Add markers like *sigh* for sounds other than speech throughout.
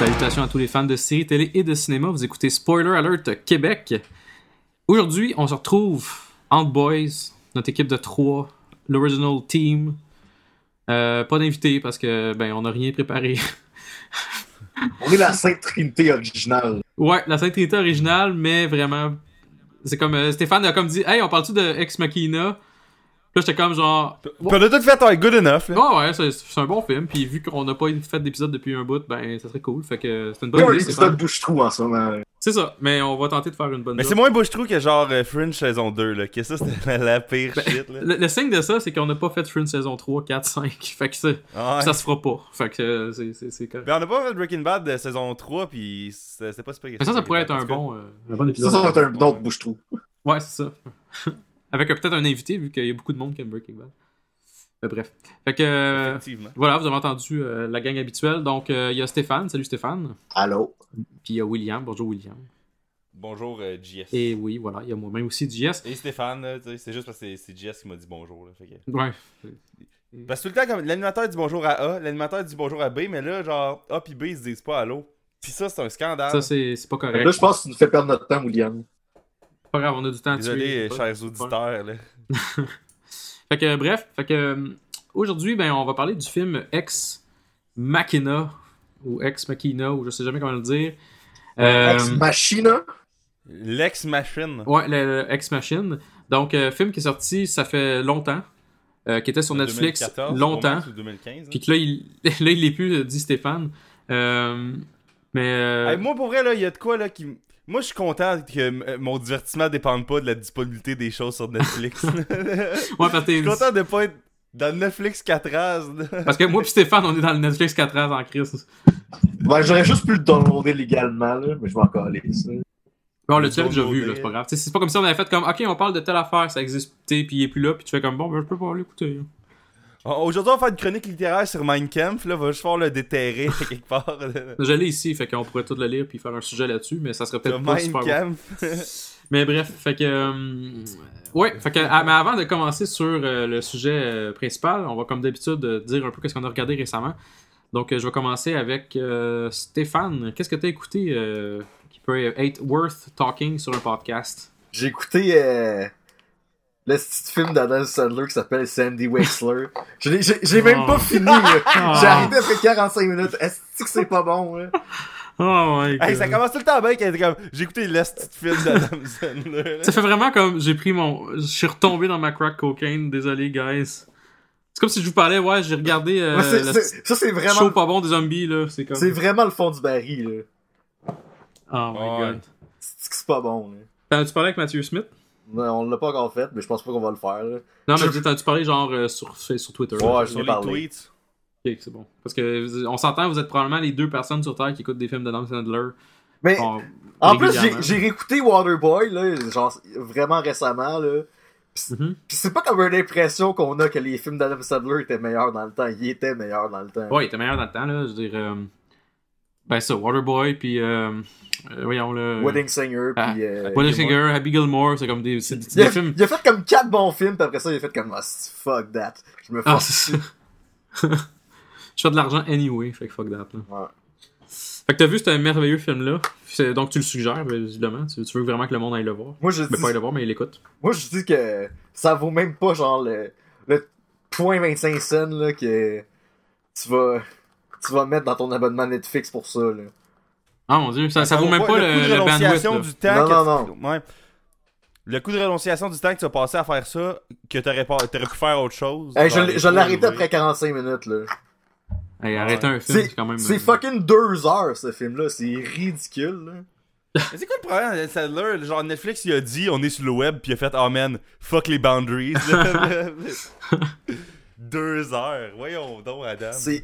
Salutations à tous les fans de séries télé et de cinéma. Vous écoutez Spoiler Alert Québec. Aujourd'hui, on se retrouve entre boys, notre équipe de trois, l'original team. Euh, pas d'invité parce que ben on n'a rien préparé. *laughs* On est la Sainte Trinité originale. ouais, la Sainte Trinité originale, mais vraiment, c'est comme euh, Stéphane a comme dit, hey, on parle-tu de Ex Machina? Puis Là, j'étais comme genre, Puis on a tout fait un good enough. Là. ouais, ouais, c'est un bon film. Puis vu qu'on n'a pas fait d'épisode depuis un bout, ben ça serait cool. Fait que c'est une bonne Ouais, idée. c'est un bouche-trou en ce moment. C'est ça, mais on va tenter de faire une bonne Mais c'est moins bouche-trou que genre euh, Fringe saison 2, là. Que ça, c'était *laughs* la pire Ben, shit, là. Le, le signe de ça, c'est qu'on n'a pas fait Fringe saison 3, 4, 5. Fait que ça, Ah ouais. ça se fera pas. Fait que euh, c'est- correct. Ben, on a pas fait Breaking Bad de saison 3, pis c'est pas super Mais ça, ça pourrait être un bon, euh, un bon Ça, épisode. ça va être un autre bouche-trou. Ouais, c'est ça. *laughs* Avec peut-être un invité, vu qu'il y a beaucoup de monde qui aime Breaking Bad. Mais bref. Fait que. euh, Effectivement. voilà, vous avez entendu euh, la gang habituelle. Donc, euh, il y a Stéphane. Salut Stéphane. Allô? Puis il y a William. Bonjour William. Bonjour, euh, JS. Et oui, voilà, il y a moi-même aussi JS. Et Stéphane, là, tu sais, c'est juste parce que c'est- JS qui m'a dit bonjour, là. Fait que... Ouais. Parce que tout le temps, comme l'animateur dit bonjour à A, l'animateur dit bonjour à B, mais là, genre, A pis B, ils se disent pas allô. Pis ça, c'est un scandale. Ça, c'est c'est pas correct. Là, je pense que tu nous fais perdre notre temps, William. Pas grave, on a du temps à tuer. Désolé, Pas- chers auditeurs, là. *laughs* Fait que bref, fait que euh, aujourd'hui, ben, on va parler du film Ex Machina ou Ex Machina ou je sais jamais comment le dire. Euh, Ex Machina? L'ex-machine. ouais, le, le Ex Machine. Donc, euh, film qui est sorti, ça fait longtemps, euh, qui était sur Netflix 2014, longtemps. au moins, ou 2015. Puis que là, il, *laughs* là, il l'est plus, euh, dit Stéphane. Euh, mais euh, Hey, moi, pour vrai, là, il y a de quoi, là, qui. Moi, je suis content que euh, mon divertissement dépende pas de la disponibilité des choses sur Netflix. *laughs* ouais, parce que, Je t'es- suis content de pas être dans Netflix 4 ans. parce que moi puis Stéphane, on est dans le Netflix 4 ans en crise. Ben, j'aurais juste pu le downloader légalement, là, mais je vais encore aller. ça. Bon, le tu déjà vu, c'est pas grave. C'est pas comme si on avait fait comme, ok, on parle de telle affaire, ça existe, tu sais, puis il est plus là, puis tu fais comme, bon, ben je peux pas l'écouter. Aujourd'hui, on va faire une chronique littéraire sur Mein Kampf. Là, on va juste faire le déterrer *laughs* quelque part. Je l'ai ici, fait qu'on pourrait tout le lire puis faire un sujet là-dessus, mais ça serait peut-être pas Mein super bon. Kampf. *laughs* Mais bref, fait que. euh, ouais, fait que. ah, mais avant de commencer sur euh, le sujet euh, principal, on va comme d'habitude euh, dire un peu qu'est-ce qu'on a regardé récemment. Donc, euh, je vais commencer avec euh, Stéphane. Qu'est-ce que t'as écouté euh, qui peut être worth talking sur un podcast? J'ai écouté euh, le petit film d'Adam Sandler qui s'appelle Sandy Wexler. Je l'ai- J'ai même Oh. pas fini. là. Ah. *laughs* J'ai arrêté après 45 minutes. Est-ce que c'est pas bon? Là? Oh my god. Hey, ça commence tout le temps bien quand elle était comme. J'ai écouté le petit film d'Adam *laughs* Sandler. là. Ça fait vraiment comme j'ai pris mon. Je suis retombé dans ma crack cocaine, désolé, guys. C'est comme si je vous parlais, ouais, j'ai regardé euh, Ouais, c'est- ça, c'est show vraiment, pas bon des zombies, là. C'est comme. c'est vraiment le fond du baril. Là. Oh my god. C'est que c'est pas bon. Là. T'as-tu parlé avec Matthew Smith? Non, on l'a pas encore fait, mais je pense pas qu'on va le faire. Là. Non, Je- mais t'as-tu parlé genre euh, sur, sur Twitter? Ouais, je Sur les tweets. Ok, c'est bon. Parce que on s'entend, vous êtes probablement les deux personnes sur Terre qui écoutent des films de Dan Sandler. Mais en plus, j'ai réécouté Waterboy, là, genre vraiment récemment. Là. Mhm. Pis c'est pas comme une impression qu'on a que les films d'Adam Sandler étaient meilleurs dans le temps. Ils étaient meilleurs dans le temps. Ouais, il était meilleur dans le temps, là. Je veux dire. euh, Ben, ça, Waterboy, puis. Euh... euh, voyons, le. Wedding Singer, Ah, puis. euh, Wedding. Singer, Happy Gilmore, c'est comme des, c'est des, Il a, des films. il a fait comme 4 bons films, puis après ça, il a fait comme ah, fuck that. Je me Ah, fuck. c'est ça. *laughs* Je fais de l'argent anyway, fait que fuck that. Là. Ouais. Fait que t'as vu ce merveilleux film-là? Donc tu le suggères, évidemment. Tu, tu veux vraiment que le monde aille le voir? Moi, je Mais dis, pas aller le voir, mais il l'écoute. moi, je dis que ça vaut même pas genre le, le point 25 cents là, que tu vas, tu vas mettre dans ton abonnement Netflix pour ça. Là. Ah mon dieu, ça, ça, vaut même pas le, de le bandwidth. renonciation là. du temps. Non, que non, tu- Ouais. Le coût de renonciation du temps que tu as passé à faire ça, que t'aurais pas... t'aurais pu faire autre chose. Hey, je l'ai- les je l'ai pas arrêté élevé. après 45 minutes. là. Hey, arrêtez un film, C'est c'est quand même. c'est euh, fucking 2 heures ce film-là. C'est ridicule. Là. Mais c'est quoi le problème avec Sandler? Genre Netflix il a dit on est sur le web puis il a fait oh man fuck les boundaries. *laughs* *laughs* Deux heures. Voyons donc Adam. *laughs* C'est.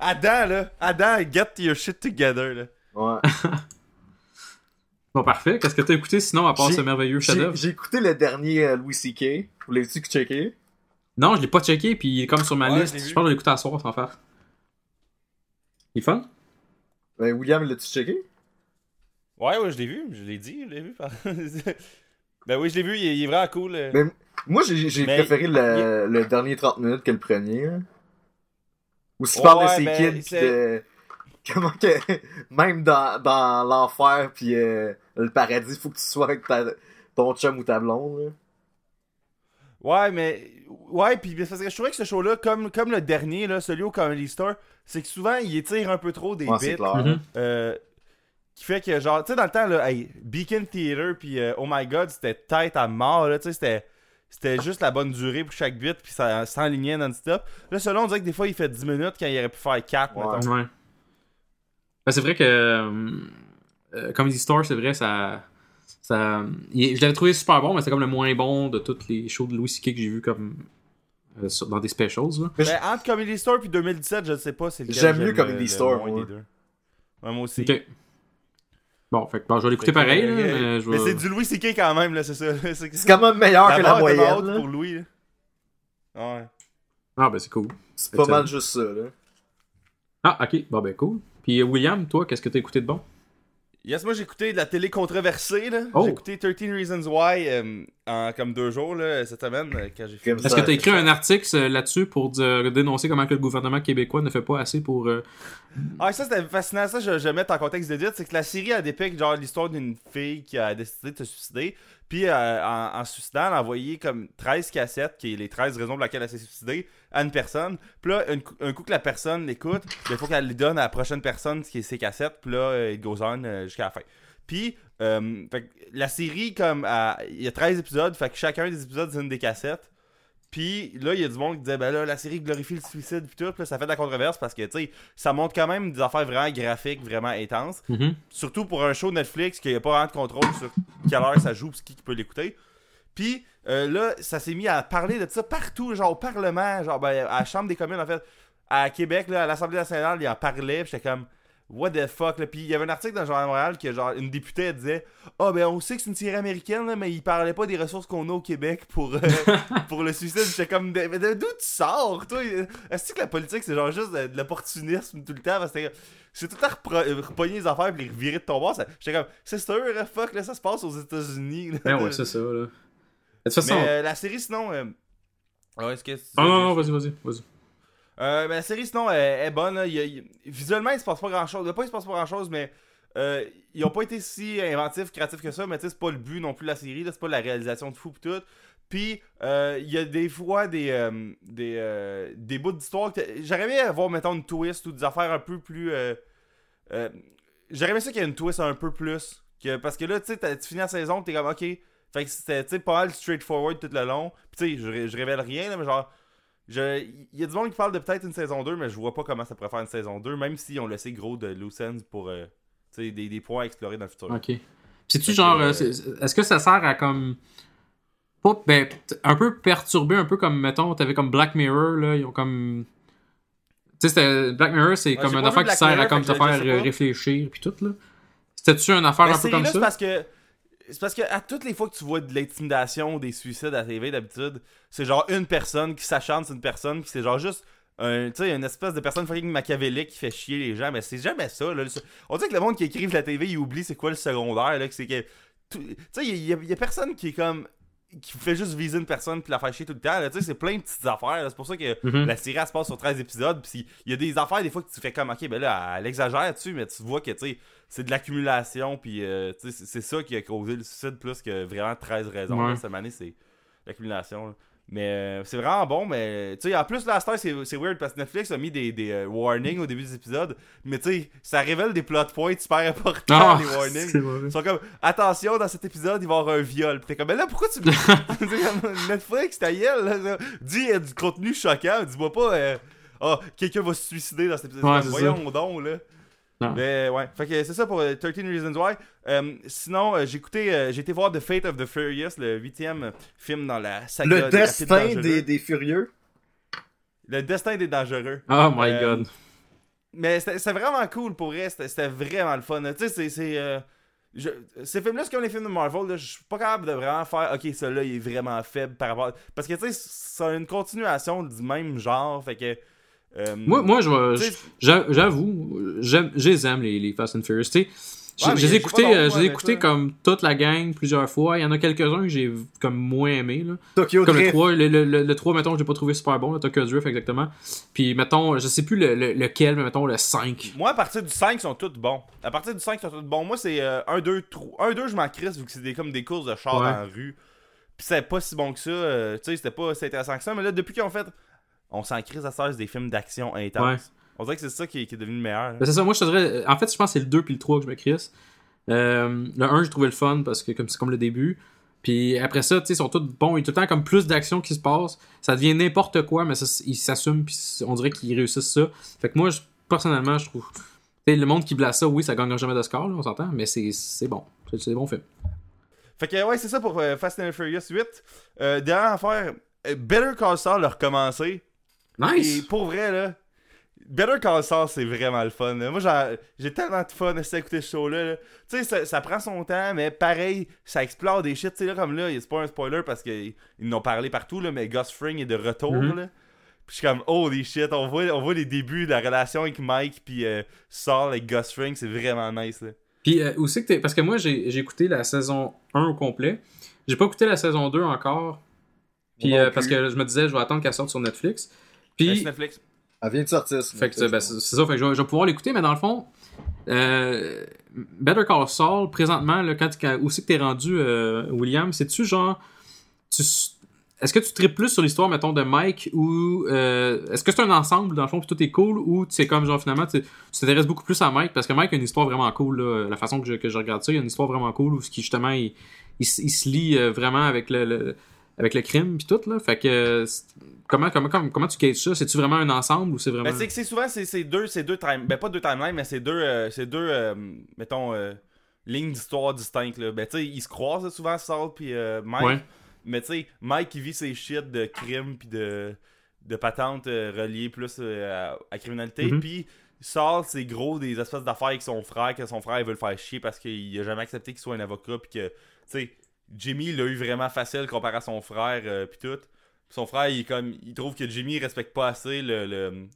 Adam là. Adam get your shit together là. Ouais. *laughs* Bon, parfait. Qu'est-ce que t'as écouté sinon à part ce merveilleux chef-d'œuvre? j'ai écouté le dernier euh, Louis C.K. Vous l'avez-tu checké? Non, je l'ai pas checké, puis il est comme sur ma Ouais, liste. je l'ai Je vu. pense que je vais l'écouter à soir sans faire. Il est fun? Ben, William, l'as-tu checké? Ouais, ouais, je l'ai vu, je l'ai dit, je l'ai vu. *laughs* ben oui, je l'ai vu, il est, il est vraiment cool. euh. Mais moi, j'ai j'ai Mais préféré le, le dernier 30 minutes que le premier. hein. Où il parle de ses ben, kids, de... *laughs* Comment que... Même dans, dans l'enfer pis euh, le paradis, faut que tu sois avec ta, ton chum ou ta blonde. là. Ouais, mais. Ouais, puis parce que je trouvais que ce show-là, comme, comme le dernier, là, celui au Comedy Store, c'est que souvent, il étire un peu trop des Ouais, c'est bits. clair. Mhm. euh, qui fait que, genre, tu sais, dans le temps, là, hey, Beacon Theater, puis euh, Oh My God, c'était tête à mort, là, tu sais, c'était. C'était juste la bonne durée pour chaque bit, puis ça s'enlignait non-stop. Là, selon, on dirait que des fois, il fait 10 minutes quand il aurait pu faire 4, Ouais. Ouais. Ben, c'est vrai que euh, euh, Comedy Store, c'est vrai, ça. ça il je l'avais trouvé super bon, mais c'est comme le moins bon de tous les shows de Louis C.K. que j'ai vu comme euh, sur- dans des specials. Là. Mais je- Ben, entre Comedy Store puis 2017, je ne sais pas, c'est lequel J'aime mieux le- Comedy le Store, moi. des deux. Ouais, moi aussi. Ok. Bon, fait que, bon, je vais l'écouter pareil, là, mais je Mais vais- c'est du Louis C.K. quand même, là, c'est ça. *laughs* C'est C'est quand même meilleur que la moyenne. là. pour Louis. là. Ouais. Ah, ben c'est cool. C'est pas mal juste ça. Là. Ah, ok. Bon, ben cool. Puis euh, William, toi, qu'est-ce que t'as écouté de bon? Yes, moi j'ai écouté de la télé controversée, là. Oh. J'ai écouté 13 Reasons Why euh, en comme deux jours, là, cette semaine, euh, quand j'ai fini. Est-ce Ça, que t'as écrit un article euh, là-dessus pour dire- dénoncer comment que le gouvernement québécois ne fait pas assez pour. euh, Ah, ça c'était fascinant, ça je, je vais mettre en contexte d'édite, c'est que la série a dépique genre l'histoire d'une fille qui a décidé de se suicider, puis euh, en, en se suicidant, elle a envoyé comme 13 cassettes, qui est les 13 raisons pour lesquelles elle s'est suicidée, à une personne. Puis là, un, coup- un coup que la personne l'écoute, il faut qu'elle les donne à la prochaine personne, ce qui est ses cassettes, puis là, euh, it goes on euh, jusqu'à la fin. Puis, euh, fait la série, comme, il y a 13 épisodes, fait que chacun des épisodes, c'est une des cassettes. Puis là, il y a du monde qui disait, ben là, la série glorifie le suicide, puis tout. Puis là, ça fait de la controverse parce que, tu sais, ça montre quand même des affaires vraiment graphiques, vraiment intenses. mhm. Surtout pour un show Netflix qui n'a pas vraiment de contrôle sur quelle heure ça joue, qui qui peut l'écouter. Puis euh, là, ça s'est mis à parler de ça partout, genre au Parlement, genre ben, à la Chambre des communes, en fait. À Québec, là, à l'Assemblée nationale, il en parlait, pis j'étais comme. What the fuck, là. Puis il y avait un article dans le Journal de Montréal que, genre, une députée elle disait Ah, ben, on sait que c'est une série américaine, là, mais il parlait pas des ressources qu'on a au Québec pour, euh, *laughs* pour le suicide. J'étais comme D'où tu sors, toi? Est-ce que la politique, c'est genre juste de, de l'opportunisme tout le temps? Parce que c'est tout le temps repro- euh, repogner les affaires et les revirer de ton bord. J'étais comme C'est sûr, euh, fuck, là, ça se passe aux États-Unis. Ben ouais, c'est ça, là. De toute façon. Mais euh, la série, sinon. euh, ouais, est-ce que. Ah non, non, vas-y, vas-y. vas-y. Euh, ben, la série, sinon, elle est bonne. là. Il il- visuellement, il se passe pas grand-chose. Pas il se passe pas grand-chose, mais euh, ils ont pas été si inventifs, créatifs que ça. Mais tu sais, c'est pas le but non plus de la série. là. C'est pas la réalisation de fou pis tout. Puis, euh, il y a des fois des, euh, des, euh, des bouts d'histoire. que J'aurais aimé avoir, mettons, une twist ou des affaires un peu plus. euh, euh, J'aurais aimé ça qu'il y ait une twist un peu plus. Que, parce que là, tu sais, tu finis la saison, t'es comme, ok. Fait que c'était, pas mal straightforward tout le long. Puis, tu sais, je, je révèle rien, là, mais genre. je- Il y a du monde qui parle de peut-être une saison 2, mais je vois pas comment ça pourrait faire une saison 2, même si on laissé gros de loose ends pour euh, des, des points à explorer dans le futur. Ok. C'est-tu genre. euh, euh, Est-ce que ça sert à comme. Pas, ben, un peu perturber, un peu comme, mettons, t'avais comme Black Mirror, là, ils ont comme. Tu sais, Black Mirror, c'est comme une affaire qui sert à comme te faire réfléchir, puis tout, là. C'était-tu une affaire Mais un peu comme là, ça? parce que. C'est parce que à toutes les fois que tu vois de l'intimidation des suicides à TV d'habitude, c'est genre une personne qui s'acharne sur une personne, puis c'est genre juste un, tu sais, une espèce de personne fucking machiavélique qui fait chier les gens, mais c'est jamais ça. Là. On dirait que le monde qui écrive la TV, il oublie c'est quoi le secondaire, là, que c'est que. Tu sais, il y a personne qui est comme. Qui fait juste viser une personne puis la faire chier tout le temps. là. Tu sais, c'est plein de petites affaires. C'est pour ça que Mhm. la série elle se passe sur 13 épisodes. Puis il y a des affaires des fois que tu fais comme, ok, ben là, elle exagère dessus, mais tu vois que, tu sais, c'est de l'accumulation. Puis euh, tu sais, c'est c'est ça qui a causé le suicide plus que vraiment 13 raisons. Ouais. là. Cette année, c'est l'accumulation. Là. Mais euh, c'est vraiment bon, mais tu sais, en plus, là, cette heure, c'est weird parce que Netflix a mis des, des euh, warnings au début des épisodes. Mais tu sais, ça révèle des plot points super importants, Ah, les warnings. Ils sont comme, attention, dans cet épisode, il va y avoir un viol. Puis t'es comme, mais là, pourquoi tu *laughs* *laughs* Netflix, ta gueule, là, ça. Dis, il y a du contenu choquant. Dis-moi pas, euh, ah, quelqu'un va se suicider dans cet épisode. Ouais, Voyons donc, là. Non. Mais ouais, fait que c'est ça pour euh, 13 Reasons Why. Euh, sinon, euh, j'ai écouté, euh, j'ai été voir The Fate of the Furious, le huitième film dans la saga Le des destin des, des furieux? Le destin des dangereux. Oh my Euh, god. Mais c'était vraiment cool pour vrai, c'était vraiment le fun. Tu sais, c'est- c'est. euh, je- ces films-là, c'est comme les films de Marvel, là, je suis pas capable de vraiment faire, ok, celui-là, il est vraiment faible par rapport. Parce que, tu sais, c'est une continuation du même genre, fait que. Euh, Moi, moi j'avoue, j'aime, je les aime, les, les Fast and Furious. Tu sais, Je Ouais, mais je les ai j'ai écoutés, euh, comme toute la gang plusieurs fois. Il y en a quelques-uns que j'ai comme moins aimé. Là. Tokyo Comme le Drift. 3, le, le, le, le 3, mettons, je l'ai pas trouvé super bon, le Tokyo Drift exactement. Puis mettons, je sais plus le, le- lequel, mais mettons le 5. Moi, à partir du 5, ils sont tous bons. À partir du 5, ils sont tous bons. Moi, c'est euh, 1, 2, 3. 1, 2, je m'en crisse vu que c'est des, comme des courses de char Ouais. dans la rue. Puis c'est pas si bon que ça. euh, tu sais, c'était pas si intéressant que ça. Mais là, depuis qu'ils ont fait. On s'en crise à c'est des films d'action intenses. Ouais. On dirait que c'est ça qui est, qui est devenu le meilleur. Ben, c'est ça, moi je te dirais. En fait, je pense que c'est le 2 puis le 3 que je me crisse. Euh, le 1, j'ai trouvé le fun parce que comme c'est comme le début. Puis après ça, tu sais, ils sont tous bons. Il y a tout le temps comme plus d'action qui se passe. Ça devient n'importe quoi, mais ça, ils s'assument. Puis on dirait qu'ils réussissent ça. Fait que moi, je- personnellement, je trouve. le monde qui blasse ça, oui, ça gagnera jamais de score, là, on s'entend. Mais c'est c'est bon. C'est c'est des bons films. Fait que ouais, c'est ça pour euh, Fast and Furious 8. Euh, dernière affaire, euh, Better Call Saul a recommencé. Et pour vrai, là, Better Call Saul, c'est vraiment le fun. là. Moi, j'ai- tellement de fun à écouter ce show-là. là. Tu sais, ça, ça prend son temps, mais pareil, ça explore des shit. Tu sais, là, comme là, c'est pas un spoiler parce qu'ils nous ont parlé partout, là, mais Gus Fring est de retour. Mhm. là. Puis je suis comme, holy shit, on voit, on voit les débuts de la relation avec Mike, puis euh, Saul avec Gus Fring, c'est vraiment nice. Là. Puis euh, aussi que t'es. Parce que moi, j'ai écouté la saison 1 au complet. J'ai pas écouté la saison 2 encore. Puis euh, parce que je me disais, je vais attendre qu'elle sorte sur Netflix. Puis. Netflix. Elle vient de sortir. ce Fait que ben, c'est c'est ça, fait que je, vais, je vais pouvoir l'écouter, mais dans le fond, euh, Better Call Saul, présentement, là, quand, quand- où c'est que t'es rendu, euh, William, c'est-tu genre. Tu, est-ce que tu tripes plus sur l'histoire, mettons, de Mike ou. euh, est-ce que c'est un ensemble, dans le fond, puis tout est cool, ou c'est comme genre finalement, tu t'intéresses beaucoup plus à Mike, parce que Mike a une histoire vraiment cool, là, la façon que je, que je regarde ça, il y a une histoire vraiment cool, où ce qui, justement, il, il, s- il se lie euh, vraiment avec le. le- avec le crime puis tout là fait que comment comment comment, comment tu gages ça? C'est tu vraiment un ensemble ou c'est vraiment Ben, c'est que c'est souvent c'est c'est deux c'est deux time ben pas deux timelines mais c'est deux euh, c'est deux euh, mettons euh, lignes d'histoire distinctes là. Ben tu sais ils se croisent là, souvent Saul puis Mike. Ouais. Mais tu sais Mike il vit ses shit de crime puis de de patentes reliées plus à, à criminalité Mhm. puis Saul c'est gros des espèces d'affaires avec son frère que son frère il veut le faire chier parce qu'il a jamais accepté qu'il soit un avocat puis que tu sais Jimmy l'a eu vraiment facile comparé à son frère puis tout. Puis son frère, il comme il trouve que Jimmy respecte pas assez le, le-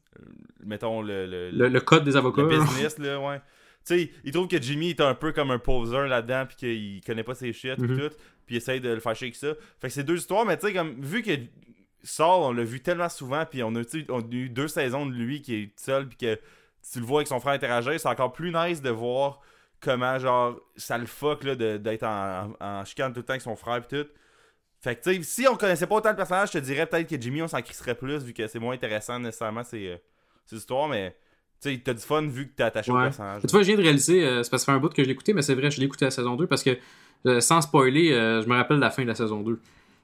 mettons le, le, le, le code des avocats le business là, ouais. Tu sais, il trouve que Jimmy est un peu comme un poser là-dedans puis qu'il connaît pas ses shit puis Mhm. tout, puis il essaye de le faire chier avec ça. Fait que c'est deux histoires mais tu sais comme vu que Saul, on l'a vu tellement souvent puis on a, on a eu deux saisons de lui qui est seul puis que tu le vois avec son frère interagir, c'est encore plus nice de voir comment genre ça le fuck là d'être en, en, en chicane tout le temps avec son frère pis tout. Fait que tu sais, si on connaissait pas autant le personnage, je te dirais peut-être que Jimmy on s'en crisserait plus vu que c'est moins intéressant nécessairement ces, euh, ces histoires, mais tu sais, t'as du fun vu que t'es attaché au personnage. Tu vois, je viens de réaliser, euh, c'est parce que ça fait un bout que je écouté, mais c'est vrai, je l'ai écouté la saison 2 parce que, euh, sans spoiler, euh, je me rappelle la fin de la saison 2.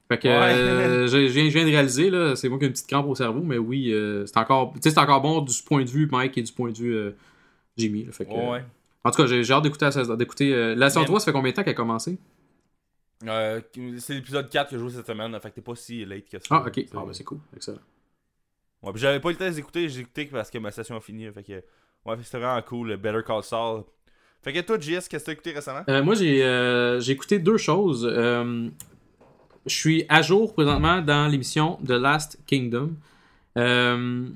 Fait que, Ouais. *laughs* je, je viens, je viens de réaliser, là, c'est moi qui ai une petite crampe au cerveau, mais oui, euh, c'est encore, encore bon du point de vue Mike et du point de vue Jimmy. là. fait que, Ouais, ouais. En tout cas, j'ai j'ai hâte d'écouter la saison. la saison Mais- 3, ça fait combien de temps qu'elle a commencé? Euh, c'est l'épisode 4 que je joue cette semaine, fait que t'es pas si late que ça. Ah, ok. C'est- Ah, ben, c'est cool. Excellent. Ouais, puis j'avais pas eu le temps d'écouter, j'ai écouté parce que ma session a fini. Fait que, ouais, c'était vraiment cool, le Better Call Saul. Fait que toi, JS, qu'est-ce que t'as écouté récemment? Euh, moi, j'ai euh, j'ai écouté deux choses. Euh, je suis à jour présentement dans l'émission The Last Kingdom. Euh,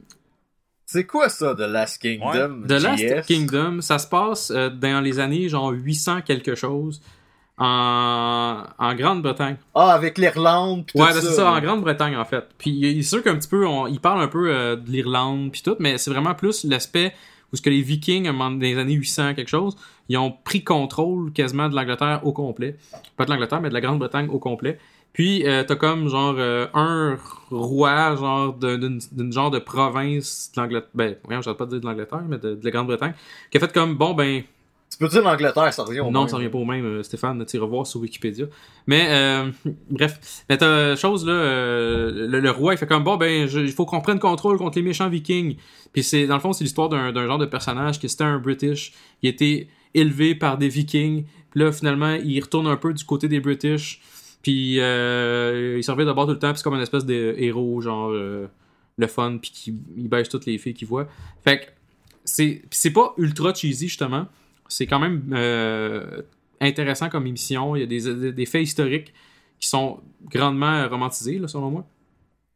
C'est quoi ça, The Last Kingdom? The Last? Kingdom, ça se passe euh, dans les années genre 800 quelque chose en, en Grande-Bretagne. Ah, avec l'Irlande Ouais, tout ben, c'est ça, en. Grande-Bretagne en fait. Puis il est sûr qu'un petit peu, on- il parle un peu euh, de l'Irlande puis tout, mais c'est vraiment plus l'aspect où ce que les Vikings, dans les années 800 quelque chose, ils ont pris contrôle quasiment de l'Angleterre au complet. Pas de l'Angleterre, mais de la Grande-Bretagne au complet. Puis euh, t'as comme genre euh, un roi genre d'un- d'une d'une genre de province de l'Angleterre, ben rien, j'arrête pas de dire de l'Angleterre, mais de, de la Grande-Bretagne, qui a fait comme bon ben Tu peux dire l'Angleterre, ça revient au non, même. ça revient pas au même, euh, Stéphane, tu iras voir sur Wikipédia. Mais, euh, bref, mais t'as chose là, euh, le, le roi, il fait comme, bon, ben, il faut qu'on prenne contrôle contre les méchants vikings. Puis c'est, dans le fond, c'est l'histoire d'un, genre de personnage qui c'était un British, qui était élevé par des vikings. Puis là, finalement, il retourne un peu du côté des British. Puis euh, il servait d'abord tout le temps, puis c'est comme une espèce de héros, genre, euh, le fun, puis qui il baisse toutes les filles qu'il voit. Fait que, c'est, c'est pas ultra cheesy, justement c'est quand même euh, intéressant comme émission. Il y a des, des- faits historiques qui sont grandement romantisés, là, selon moi.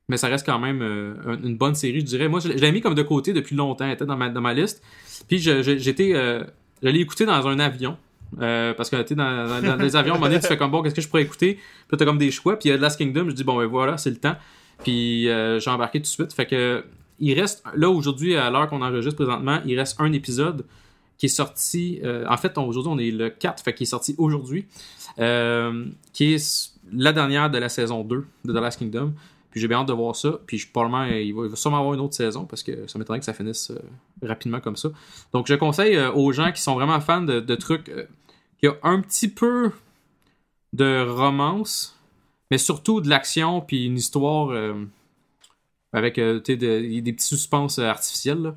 Mais ça reste quand même euh, un- une bonne série, je dirais. Moi, je, l'ai- mis comme de côté depuis longtemps. Elle était dans ma, dans ma liste. Puis j'étais, euh, je l'ai écouté dans un avion. euh, parce que tu dans, dans, dans les avions, à un moment tu fais comme bon, qu'est-ce que je pourrais écouter? Puis t'as comme des choix, puis il y a Last Kingdom, je dis bon, ben voilà, c'est le temps. Puis euh, j'ai embarqué tout de suite. Fait que il reste, là aujourd'hui, à l'heure qu'on enregistre présentement, il reste un épisode qui est sorti. euh, en fait, aujourd'hui, on est le 4, fait qu'il est sorti aujourd'hui. euh, qui est la dernière de la saison 2 de The Last Kingdom. Puis j'ai bien hâte de voir ça. Puis je, probablement, il va, il va sûrement avoir une autre saison parce que ça m'étonnerait que ça finisse euh, rapidement comme ça. Donc je conseille aux gens qui sont vraiment fans de, de trucs qui ont un petit peu de romance, mais surtout de l'action puis une histoire avec des petits suspens artificiels. là.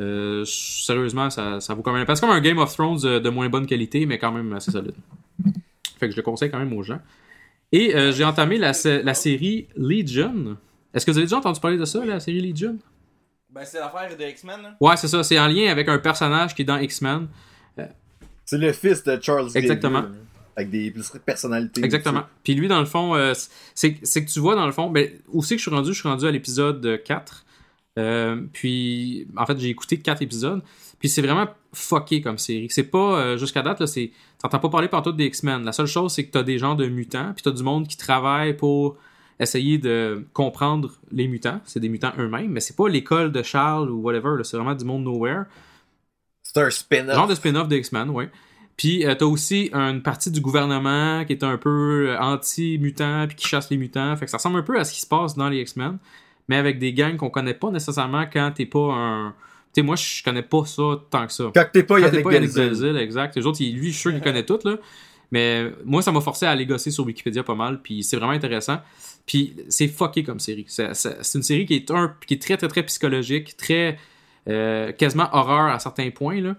Euh, sérieusement, ça, ça vaut quand même. Parce que comme un Game of Thrones euh, de moins bonne qualité, mais quand même assez solide. Fait que je le conseille quand même aux gens. Et euh, j'ai entamé la, sé- la série Legion. Est-ce que vous avez déjà entendu parler de ça, la série Legion? Ben, c'est l'affaire de X-Men. Ouais, c'est ça. C'est en lien avec un personnage qui est dans X-Men. C'est le fils de Charles Exactement. Avec des personnalités. Exactement. Puis lui, dans le fond, euh, c'est c'est que tu vois, dans le fond, ben, où c'est que je suis rendu? Je suis rendu à l'épisode 4. Euh, puis, en fait, j'ai écouté 4 épisodes. Puis c'est vraiment fucké comme série. C'est pas, euh, jusqu'à date, là, c'est. T'entends pas parler partout des X-Men. La seule chose, c'est que t'as des gens de mutants, puis t'as du monde qui travaille pour essayer de comprendre les mutants. C'est des mutants eux-mêmes, mais c'est pas l'école de Charles ou whatever. C'est vraiment du monde nowhere. C'est un spin-off. Genre de spin-off de X-Men, oui. Puis euh, t'as aussi une partie du gouvernement qui est un peu anti-mutant puis qui chasse les mutants. Fait que ça ressemble un peu à ce qui se passe dans les X-Men, mais avec des gangs qu'on connaît pas nécessairement quand t'es pas un. Tu sais, moi, je connais pas ça tant que ça. Quand t'es pas Yannick Belzil. Exact. Les autres, lui, je suis sûr qu'il connaît tout, là. Mais moi, ça m'a forcé à aller gosser sur Wikipédia pas mal, puis c'est vraiment intéressant. Puis c'est fucké comme série. C'est c'est- c'est une série qui est, un, qui est très, très, très psychologique, très euh, quasiment horreur à certains points, là.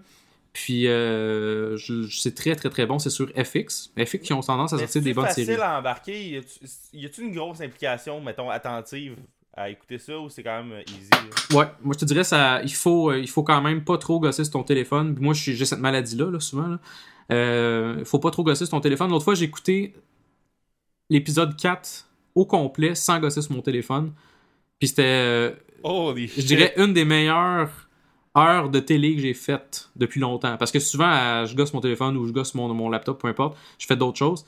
Puis euh, c'est très, très, très bon. C'est sur FX. FX qui ont tendance à sortir c'est des bonnes facile séries. à embarquer. Y a-tu une grosse implication, mettons, attentive à écouter ça ou c'est quand même euh, easy? là? Ouais, moi je te dirais ça, il faut, euh, il faut quand même pas trop gosser sur ton téléphone. Puis Moi j'ai cette maladie là, souvent. Là. Euh, faut pas trop gosser sur ton téléphone. L'autre fois j'ai écouté l'épisode 4 au complet sans gosser sur mon téléphone. Puis c'était, euh, Holy je dirais, une des meilleures heures de télé que j'ai faites depuis longtemps. Parce que souvent je gosse mon téléphone ou je gosse mon, mon laptop, peu importe. Je fais d'autres choses.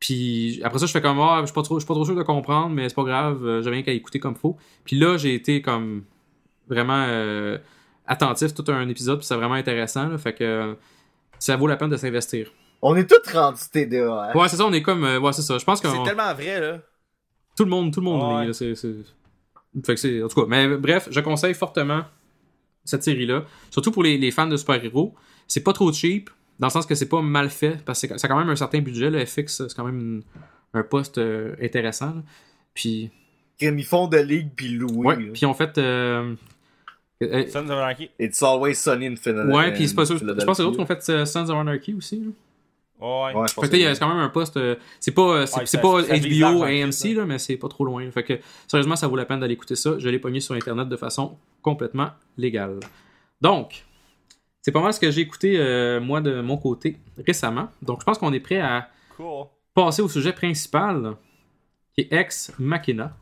Puis après ça, je fais comme, ah, je suis pas trop, je suis pas trop sûr de comprendre, mais c'est pas grave, euh, j'ai rien qu'à écouter comme faut. Puis là, j'ai été comme vraiment euh, attentif tout un épisode, puis c'est vraiment intéressant. là. fait que euh, ça vaut la peine de s'investir. On est tous rendus TDA. hein? Ouais, c'est ça, on est comme, ouais, c'est ça. Je pense que C'est tellement vrai, là. tout le monde, tout le monde Ouais. l'est, là, c'est, c'est- Fait que c'est, en tout cas, mais bref, je conseille fortement cette série-là, surtout pour les, les fans de super-héros. C'est pas trop cheap, dans le sens que c'est pas mal fait, parce que c'est quand même un certain budget, le FX, c'est quand même une- un poste euh, intéressant. là. Puis, Ils font de ligue puis louer. ouais, puis on fait. euh, euh, Sons of Anarchy. It's always sunny in Philadelphia. ouais, puis c'est pas sûr. Je pense que c'est d'autres qui ont fait euh, Sons of Anarchy aussi. là. Ouais. Ouais, je pense Fait que, que c'est quand même un poste. euh, c'est pas, euh, c'est, Ouais, c'est ça- pas ça HBO, AMC, là, mais c'est pas trop loin. Fait que, sérieusement, ça vaut la peine d'aller écouter ça. Je l'ai pogné sur Internet de façon complètement légale. Donc, c'est pas mal ce que j'ai écouté, euh, moi, de mon côté, récemment. Donc, je pense qu'on est prêt à Cool. passer au sujet principal, qui est Ex Machina.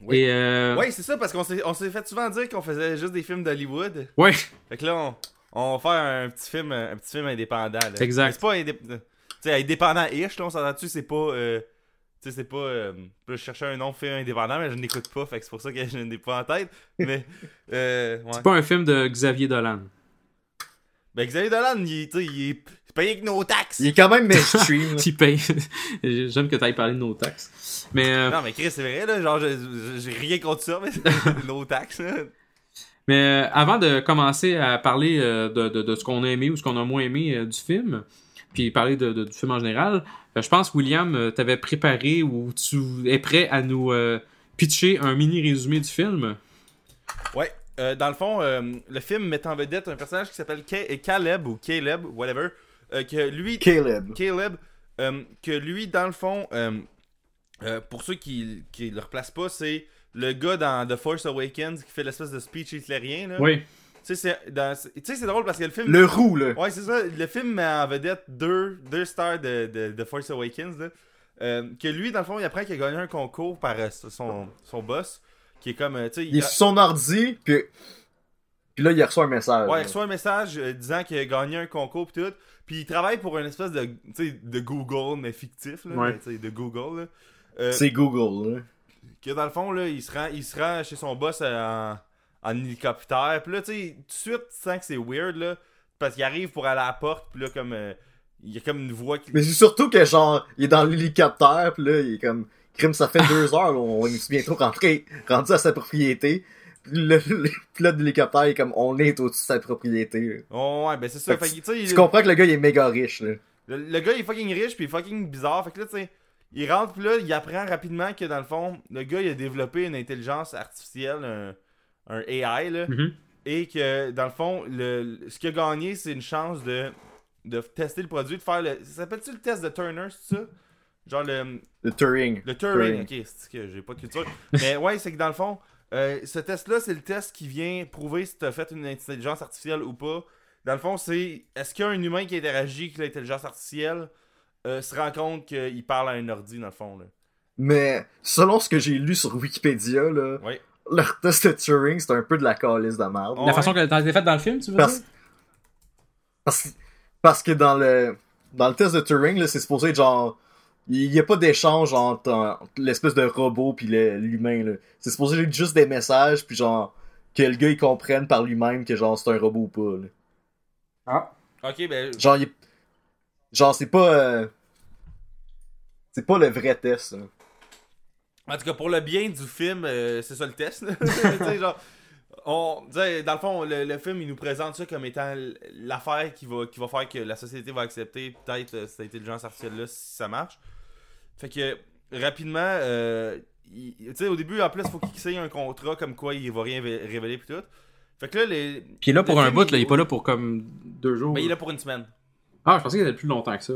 Oui. Euh, Ouais, c'est ça, parce qu'on s'est, fait souvent dire qu'on faisait juste des films d'Hollywood. ouais, Fait que là, on, on va faire un petit film, un petit film indépendant. Là. Exact. C'est pas indép- sais, indépendant-ish, on s'entend-tu, c'est pas. euh, tu sais, c'est pas. euh, je cherchais un nom film indépendant, mais je n'écoute pas, fait que c'est pour ça que je n'ai pas en tête. Mais. Euh, ouais. c'est pas un film de Xavier Dolan. Ben, Xavier Dolan, il, tu sais, il est payé avec nos taxes. Il est quand même mainstream. Qui *laughs* paye. *laughs* J'aime que tu ailles parler de nos taxes. Mais. euh, Non, mais Chris, c'est vrai, là. Genre, j'ai rien contre ça, mais c'est *laughs* nos taxes, là. Mais euh, avant de commencer à parler euh, de, de- de ce qu'on a aimé ou ce qu'on a moins aimé euh, du film, puis parler de, de- du film en général, euh, je pense, William, euh, t'avais préparé ou tu es prêt à nous euh, pitcher un mini résumé du film? Ouais, euh, dans le fond, euh, le film met en vedette un personnage qui s'appelle Ca- Caleb ou Caleb, whatever, euh, que lui, Caleb. Caleb, euh, que lui, dans le fond, euh, euh, pour ceux qui qui le replacent pas, c'est le gars dans The Force Awakens qui fait l'espèce de speech hitlérien. Là. Oui. Tu sais, c'est dans- c'est- tu sais, c'est drôle parce que le film. Le roux, là. Ouais, c'est ça. Le film met en vedette deux, deux stars de, de, de Force Awakens. Là. Euh, que lui, dans le fond, il apprend qu'il a gagné un concours par euh, son, son boss. Qui est comme. euh, tu sais, Il est sur son ordi, puis Puis là, il reçoit un message. Ouais, il reçoit un message euh, disant qu'il a gagné un concours pis tout. Puis il travaille pour une espèce de, tu sais, de Google, mais fictif, là. Ouais. mais, de Google. Euh, C'est Google, là. que dans le fond, là, il se rend, il se rend chez son boss euh, en, en hélicoptère. Puis là, tu sais, tout de suite, tu sens que c'est weird, là. Parce qu'il arrive pour aller à la porte, puis là, comme. euh, il y a comme une voix qui. Mais c'est surtout que, genre, il est dans l'hélicoptère, pis là, il est comme... Crime, ça fait deux heures, là, on est bientôt rentré, rendu à sa propriété. Puis le, le pilote d'hélicoptère est comme, on est au-dessus de sa propriété. Oh, ouais, ben c'est ça. Fait que Fait que, tu comprends que le gars, il est méga riche, là. Le, le gars il est fucking riche puis il est fucking bizarre. Fait que là, tu sais, il rentre puis là, il apprend rapidement que dans le fond, le gars il a développé une intelligence artificielle, un, un AI, là, Mhm. et que dans le fond, le, ce qu'il a gagné, c'est une chance de, de tester le produit, de faire le. Ça s'appelle-tu le test de Turner, c'est ça? Genre le, Le Turing. le Turing. Turing. Ok, c'est que j'ai pas de culture. Mais ouais, c'est que dans le fond, euh, ce test-là, c'est le test qui vient prouver si t'as fait une intelligence artificielle ou pas. Dans le fond, c'est est-ce qu'il y a un humain qui interagit avec l'intelligence artificielle euh, se rend compte qu'il parle à un ordi, dans le fond. Là? Mais, selon ce que j'ai lu sur Wikipédia, là, Ouais. leur test de Turing, c'est un peu de la calice de merde. La façon qu'elle a été faite dans le film, tu veux Parce, dire? parce, parce que dans le, dans le test de Turing, là, c'est supposé être genre, il n'y a pas d'échange entre, entre l'espèce de robot puis le- l'humain, là. C'est supposé être juste des messages puis genre, que le gars il comprenne par lui-même que genre c'est un robot ou pas, là. Ah. Ok, ben. Genre, il genre c'est pas, euh, c'est pas le vrai test, là. En tout cas, pour le bien du film, euh, c'est ça le test. là. *laughs* Tu sais, genre, on, dans le fond, le, le film, il nous présente ça comme étant l'affaire qui va, qui va faire que la société va accepter peut-être euh, cette intelligence artificielle-là si ça marche. Fait que, rapidement, euh, tu sais, au début, en plus, il faut qu'il signe un contrat comme quoi il va rien vé- révéler pis tout. Fait que là, les... Puis il est là pour un bout, là, il est pas là pour comme deux jours. Ben, il est là pour une semaine. Ah, je pensais qu'il était plus longtemps que ça.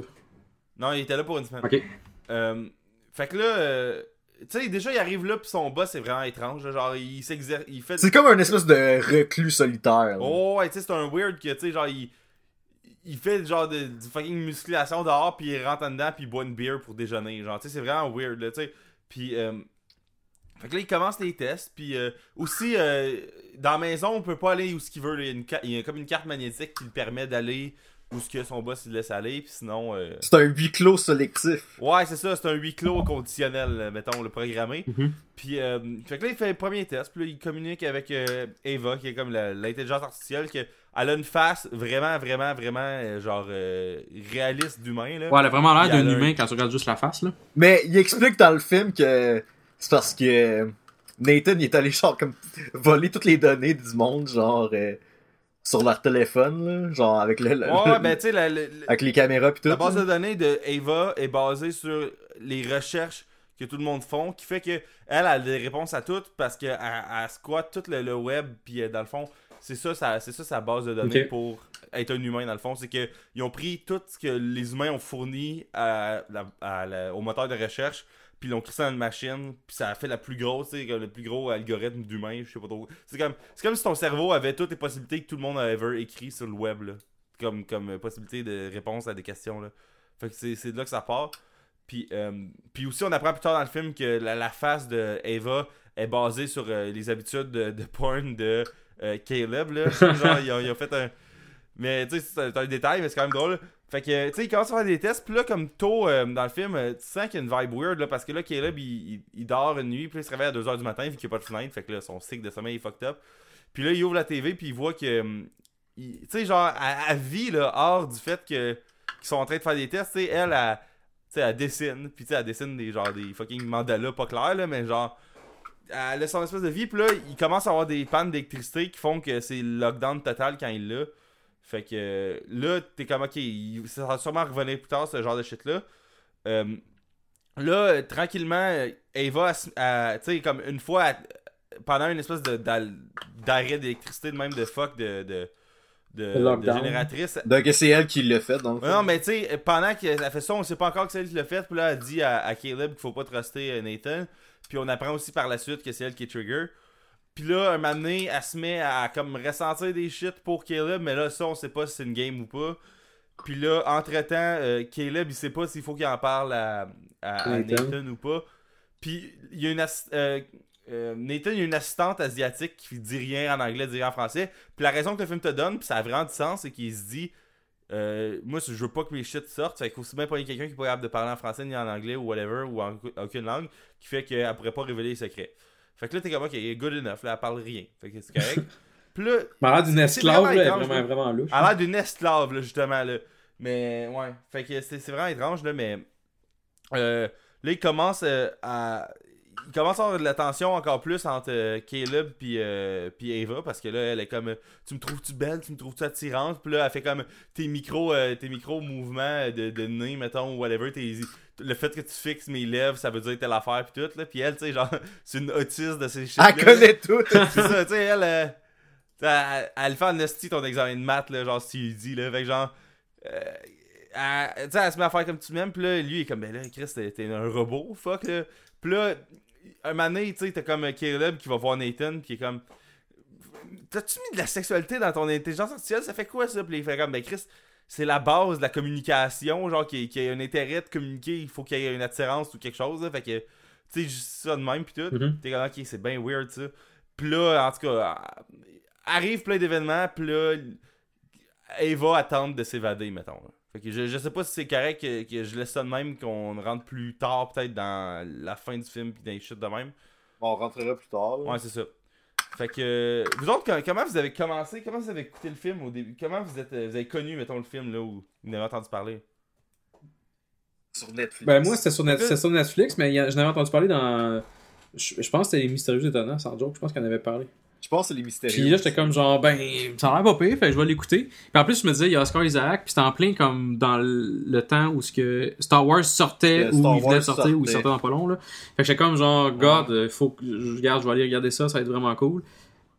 Non, il était là pour une semaine. Ok. Euh, fait que là, euh, tu sais, déjà, il arrive là, puis son boss, c'est vraiment étrange. là. genre, il s'exerce, il fait. C'est comme un espèce de reclus solitaire. là. Oh, ouais, tu sais, c'est un weird que, tu sais, genre, il. Il fait genre de, du fucking musculation dehors, puis il rentre en dedans, puis il boit une bière pour déjeuner. Genre, tu sais, c'est vraiment weird, là, tu sais. Puis, euh, fait que là, il commence les tests, puis euh, aussi, euh, dans la maison, on peut pas aller où ce qu'il veut. là. Il y, a une il y a comme une carte magnétique qui le permet d'aller où ce que son boss il laisse aller, puis sinon. euh, C'est un huis clos sélectif. Ouais, c'est ça, c'est un huis clos conditionnel, euh, mettons, le programmé. Mhm. Puis, euh, fait que là, il fait le premier test, puis là, il communique avec euh, Ava, qui est comme la- l'intelligence artificielle, que elle a une face vraiment, vraiment, vraiment, euh, genre, euh, réaliste d'humain, là. Ouais, elle a vraiment l'air d'un humain quand tu regardes juste la face, là. Mais il explique dans le film que c'est parce que Nathan il est allé genre comme voler toutes les données du monde genre euh, sur leur téléphone là, genre avec le, le- Ouais, ben, tu sais, avec les caméras pis tout. la base là. de données de Ava est basée sur les recherches que tout le monde font, qui fait que elle, elle a des réponses à toutes parce qu'elle elle squatte tout le, le web, puis euh, dans le fond, c'est ça, ça c'est ça sa base de données pour être un humain dans le fond, c'est que ils ont pris tout ce que les humains ont fourni à à au moteur de recherche, puis ils l'ont crissé dans une machine, puis ça a fait la plus grosse, le plus gros algorithme d'humain, je sais pas trop. C'est comme c'est comme si ton cerveau avait toutes les possibilités que tout le monde a ever écrit sur le web là, comme comme possibilité de réponse à des questions là. Fait que c'est de là que ça part. Puis, euh, puis aussi, on apprend plus tard dans le film que la, la face de Ava est basée sur euh, les habitudes de, de porn de euh, Caleb. Là. Genre, ils ont, fait un. Mais tu sais, c'est un, détail, mais c'est quand même drôle. Fait que, tu sais, il commence à faire des tests. Puis là, comme tôt euh, dans le film, euh, tu sens qu'il y a une vibe weird. Là, parce que là, Caleb, il, il, dort une nuit. Puis il se réveille à 2h du matin, vu qu'il n'y a pas de fenêtre. Fait que là, son cycle de sommeil est fucked up. Puis là, il ouvre la TV, puis il voit que. hum, Tu sais, genre, à, vie, là, hors du fait que qu'ils sont en train de faire des tests, tu sais, elle, elle, sais, elle dessine, puis tu sais, elle dessine des, genre, des fucking mandalas pas clairs, là, mais genre, elle a son espèce de vie, puis là, il commence à avoir des pannes d'électricité qui font que c'est le lockdown total quand il l'a. Fait que euh, là, t'es comme, ok, ça va sûrement revenir plus tard, ce genre de shit-là. Euh, là, euh, tranquillement, elle- tu sais, comme une fois, elle- pendant une espèce de- d'arrêt d'électricité, de même de fuck, de, de, de, génératrice, Donc c'est elle qui l'a fait donc. Non, mais tu sais, pendant qu'elle fait ça, on sait pas encore que c'est elle qui l'a fait. Puis là, elle dit à, à Caleb qu'il faut pas truster Nathan. Puis on apprend aussi par la suite que c'est elle qui est trigger. Puis là, un moment donné, elle se met à comme ressentir des shit pour Caleb. Mais là, ça, on sait pas si c'est une game ou pas. Puis là, entre-temps, euh, Caleb, il sait pas s'il faut qu'il en parle à, à- à Nathan. Ou pas. Puis il y a une... euh, euh, Nathan, il y a une assistante asiatique qui dit rien en anglais, dit rien en français. Puis la raison que le film te donne, puis ça a vraiment du sens, c'est qu'il se dit euh, Moi, je veux pas que mes shit sortent. Fait qu'il faut aussi bien pas quelqu'un qui est pas capable de parler en français ni en anglais ou whatever, ou en aucune langue, qui fait qu'elle pourrait pas révéler les secrets. Fait que là, t'es comme, ok, good enough, là, elle parle rien. Fait que c'est correct. *laughs* Puis là. Elle a l'air d'une esclave, là, est vraiment, vraiment louche. Elle a l'air d'une esclave, là, justement, là. Mais, ouais. Fait que c'est c'est vraiment étrange, là, mais. euh, là, il commence euh, à. Il commence à avoir de la tension encore plus entre euh, Caleb puis euh, puis Ava parce que là elle est comme tu me trouves tu belle tu me trouves tu attirante? Puis là elle fait comme tes micros euh, tes micros mouvements de, de nez mettons ou whatever tes, le fait que tu fixes mes lèvres ça veut dire telle affaire puis tout là puis elle tu sais genre *laughs* c'est une autiste de ces shit Elle connaît tout. *laughs* c'est ça, tu sais, elle, euh, elle, elle fait en esti ton examen de maths, là, genre, si dis, là, fait que genre, euh, elle, tu sais, elle se met à faire comme tu m'aimes, pis là, lui, il est comme, ben là, Chris, t'es t'es un robot, fuck, là. Pis là, un moment donné, tu sais, t'as comme Caleb qui va voir Nathan, pis qui est comme, t'as-tu mis de la sexualité dans ton intelligence artificielle, ça fait quoi ça? Pis il fait comme, ben Chris, c'est la base de la communication, genre, qu'il y ait un intérêt de communiquer, il faut qu'il y ait une attirance ou quelque chose, là, fait que, tu sais, juste ça de même, pis tout. Mhm. T'es comme, ok, c'est bien weird ça. Pis là, en tout cas, arrive plein d'événements, pis là, Eva attend de s'évader, mettons. là. Fait que je, je sais pas si c'est correct que, que je laisse ça de même, qu'on rentre plus tard, peut-être dans la fin du film, pis dans les chutes de même. On rentrera plus tard. là. Ouais, c'est ça. Fait que, euh, vous autres, com- comment vous avez commencé, comment vous avez écouté le film au début, comment vous êtes, euh, vous avez connu, mettons, le film, là, où vous en avez entendu parler? Sur Netflix. Ben, moi, c'était sur, Net- c'était sur Netflix, mais j'en avais entendu parler dans. Je, je pense que c'était Les Mystérieux Étonnants, sans joke, je pense qu'on avait parlé. Je pense que c'est les mystérieux. Puis là, j'étais comme genre, ben, ça a l'air pas pire, fait je vais l'écouter. Puis en plus, je me disais, il y a Oscar Isaac, puis c'était en plein comme dans le, temps où ce que Star Wars sortait, ou il venait de sortir, ou il sortait. dans pas long, là. Fait que j'étais comme genre, God, euh, faut que je regarde, je vais aller regarder ça, ça va être vraiment cool.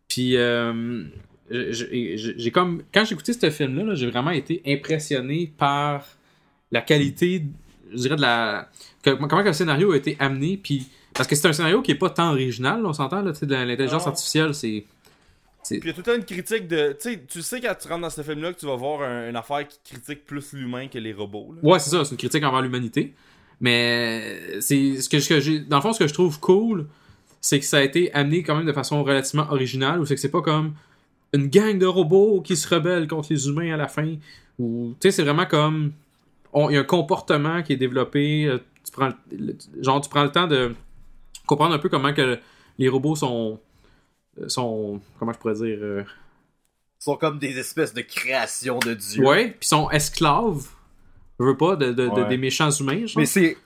Puis, euh, j'ai comme, quand j'ai écouté ce film-là, là, j'ai vraiment été impressionné par la qualité, je dirais, de la. que- comment que le scénario a été amené, puis. Parce que c'est un scénario qui est pas tant original, on s'entend, là, tu sais, de l'intelligence artificielle, c'est. Puis il y a tout le temps une critique de. Tu sais, tu sais quand tu rentres dans ce film-là que tu vas voir un- une affaire qui critique plus l'humain que les robots. Là. Ouais, c'est ça, c'est une critique envers l'humanité. Mais c'est ce que, ce que j'ai. Dans le fond, ce que je trouve cool, c'est que ça a été amené quand même de façon relativement originale, ou c'est que c'est pas comme une gang de robots qui se rebellent contre les humains à la fin. Ou tu sais, c'est vraiment comme il y a un comportement qui est développé. euh, Tu prends le- genre tu prends le temps de comprendre un peu comment que les robots sont euh, sont comment je pourrais dire euh, sont comme des espèces de créations de Dieu. ouais, puis sont esclaves. Je veux pas de, de- des méchants humains. genre. Mais c'est.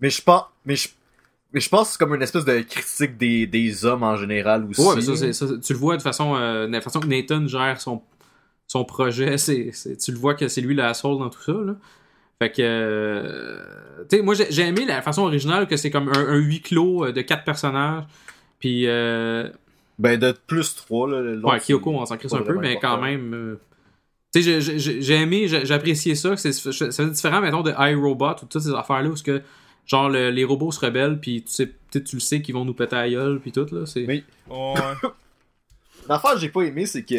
Mais je pense. Mais je. Mais je pense que c'est comme une espèce de critique des, des hommes en général aussi. Ouais, mais ça, tu le vois de façon, euh, de la façon que Nathan gère son, son projet. C'est, tu le vois que c'est lui l'asshole dans tout ça. Là. Fait que. euh, tu sais, moi, j'ai, aimé la façon originale que c'est comme un, un huis clos euh, de quatre personnages. Puis. Euh, Ben de plus 3 là. ouais, Kyoko, on s'en crisse un peu, mais quand même. euh, tu sais, j'ai- j'ai- j'ai j'ai aimé, apprécié ça. que c'est différent, mettons, de iRobot ou toutes ces affaires-là où ce que. Genre, le- les robots se rebellent, puis tu sais, peut-être tu le sais qu'ils vont nous péter à la gueule, puis tout, là. Ouais. *laughs* L'affaire que j'ai pas aimé, c'est que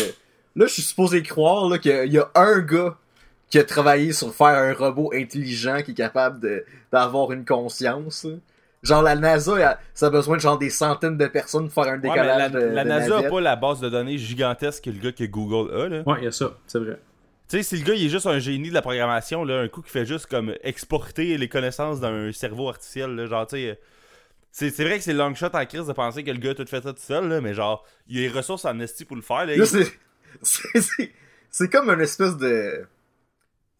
là, je suis supposé croire là, qu'il y a un gars qui a travaillé sur faire un robot intelligent qui est capable de- d'avoir une conscience. Genre, la NASA, elle- ça a besoin de genre des centaines de personnes pour faire un Ouais, décollage la, de, la de NASA a navette. pas la base de données gigantesque que le gars que Google a. Là. Ouais, il y a ça, c'est vrai. Tu sais, si le gars il est juste un génie de la programmation, là, un coup qui fait juste comme exporter les connaissances d'un cerveau artificiel, là, genre, tu sais. C'est c'est vrai que c'est long shot en crise de penser que le gars a tout fait ça tout seul, là, mais genre, il a les ressources en esti pour le faire. Là, Il- *laughs* C'est comme une espèce de.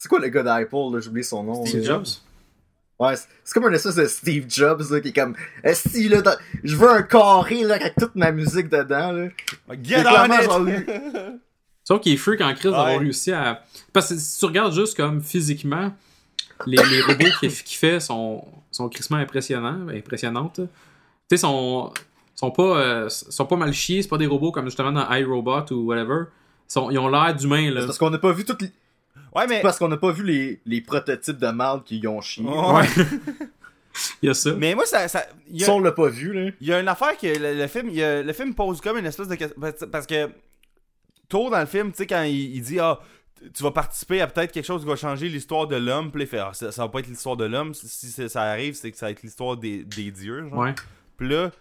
C'est quoi le gars d'Apple, là? J'ai oublié son nom. Steve là. Jobs? Ouais, c'est- comme une espèce de Steve Jobs, là, qui est comme. Esti, là, dans- je veux un carré, là, avec toute ma musique dedans, là. Get C'est on it! *laughs* Sauf qu'il est freak en crise d'avoir Ouais. réussi à. Parce que si tu regardes juste comme physiquement, les, les *coughs* robots qu'il fait sont, sont crissement impressionnants, impressionnantes. Tu sais, sont, sont, pas, euh, sont pas mal chiés, c'est pas des robots comme justement dans iRobot ou whatever. Ils, sont- ils ont l'air d'humains, là. C'est parce qu'on n'a pas vu toutes les... Ouais, mais. Parce qu'on n'a pas vu les, les prototypes de marde qui y ont chié. Ouais. *laughs* Il y a ça. Mais moi, ça. ça il y a- Ça, on l'a pas vu, là. Il y a une affaire que le, le film, il y a- le film pose comme une espèce de question. parce- que tôt dans le film, tu sais, quand il, il dit Ah, tu vas participer à peut-être quelque chose qui va changer l'histoire de l'homme, puis là, il fait Ah, ça, ça va pas être l'histoire de l'homme. Si ça, ça arrive, c'est que ça va être l'histoire des, des dieux. Genre. Ouais. Puis là,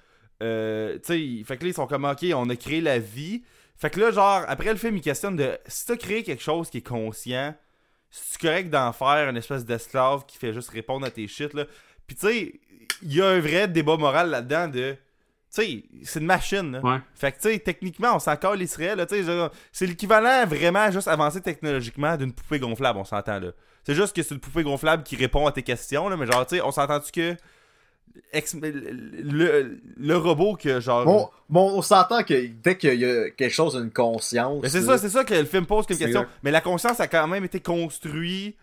euh, tu sais, fait que là, ils sont comme, ok, on a créé la vie. Fait que là, genre, après le film, ils questionnent de si t'as créé quelque chose qui est conscient, c'est correct d'en faire une espèce d'esclave qui fait juste répondre à tes shit, là? Puis tu sais, il y a un vrai débat moral là-dedans de. Tu sais, c'est une machine, là. Ouais. Fait que, tu sais, techniquement, on s'en calisserait, là. Tu sais, c'est l'équivalent vraiment juste avancé technologiquement d'une poupée gonflable, on s'entend, là. C'est juste que c'est une poupée gonflable qui répond à tes questions, là. Mais genre, tu sais, on s'entend-tu que. Ex- le, le robot que, genre. Bon, bon, on s'entend que dès qu'il y a quelque chose d'une conscience. Mais c'est ça, c'est ça que le film pose comme question. Mais la conscience a quand même été construite.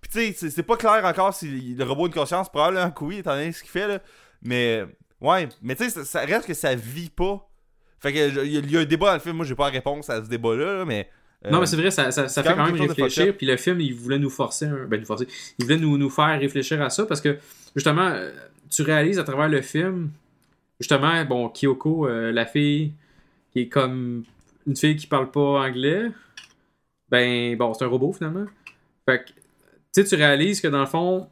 Puis tu sais, c'est- c'est pas clair encore si le robot a une conscience, probablement que oui, étant donné ce qu'il fait, là. Mais, ouais, mais tu sais, ça, ça reste que ça vit pas. Fait que il y, a- il y a un débat dans le film, moi j'ai pas la réponse à ce débat-là, là, mais. euh, Non, mais c'est vrai, ça, ça, fait quand même réfléchir. Puis le film, il voulait nous forcer, un- ben nous forcer, il voulait nous, nous faire réfléchir à ça parce que justement, euh, tu réalises à travers le film, justement, bon, Kyoko, euh, la fille qui est comme une fille qui parle pas anglais, ben bon, c'est un robot finalement. Fait que, tu sais, tu réalises que dans le fond,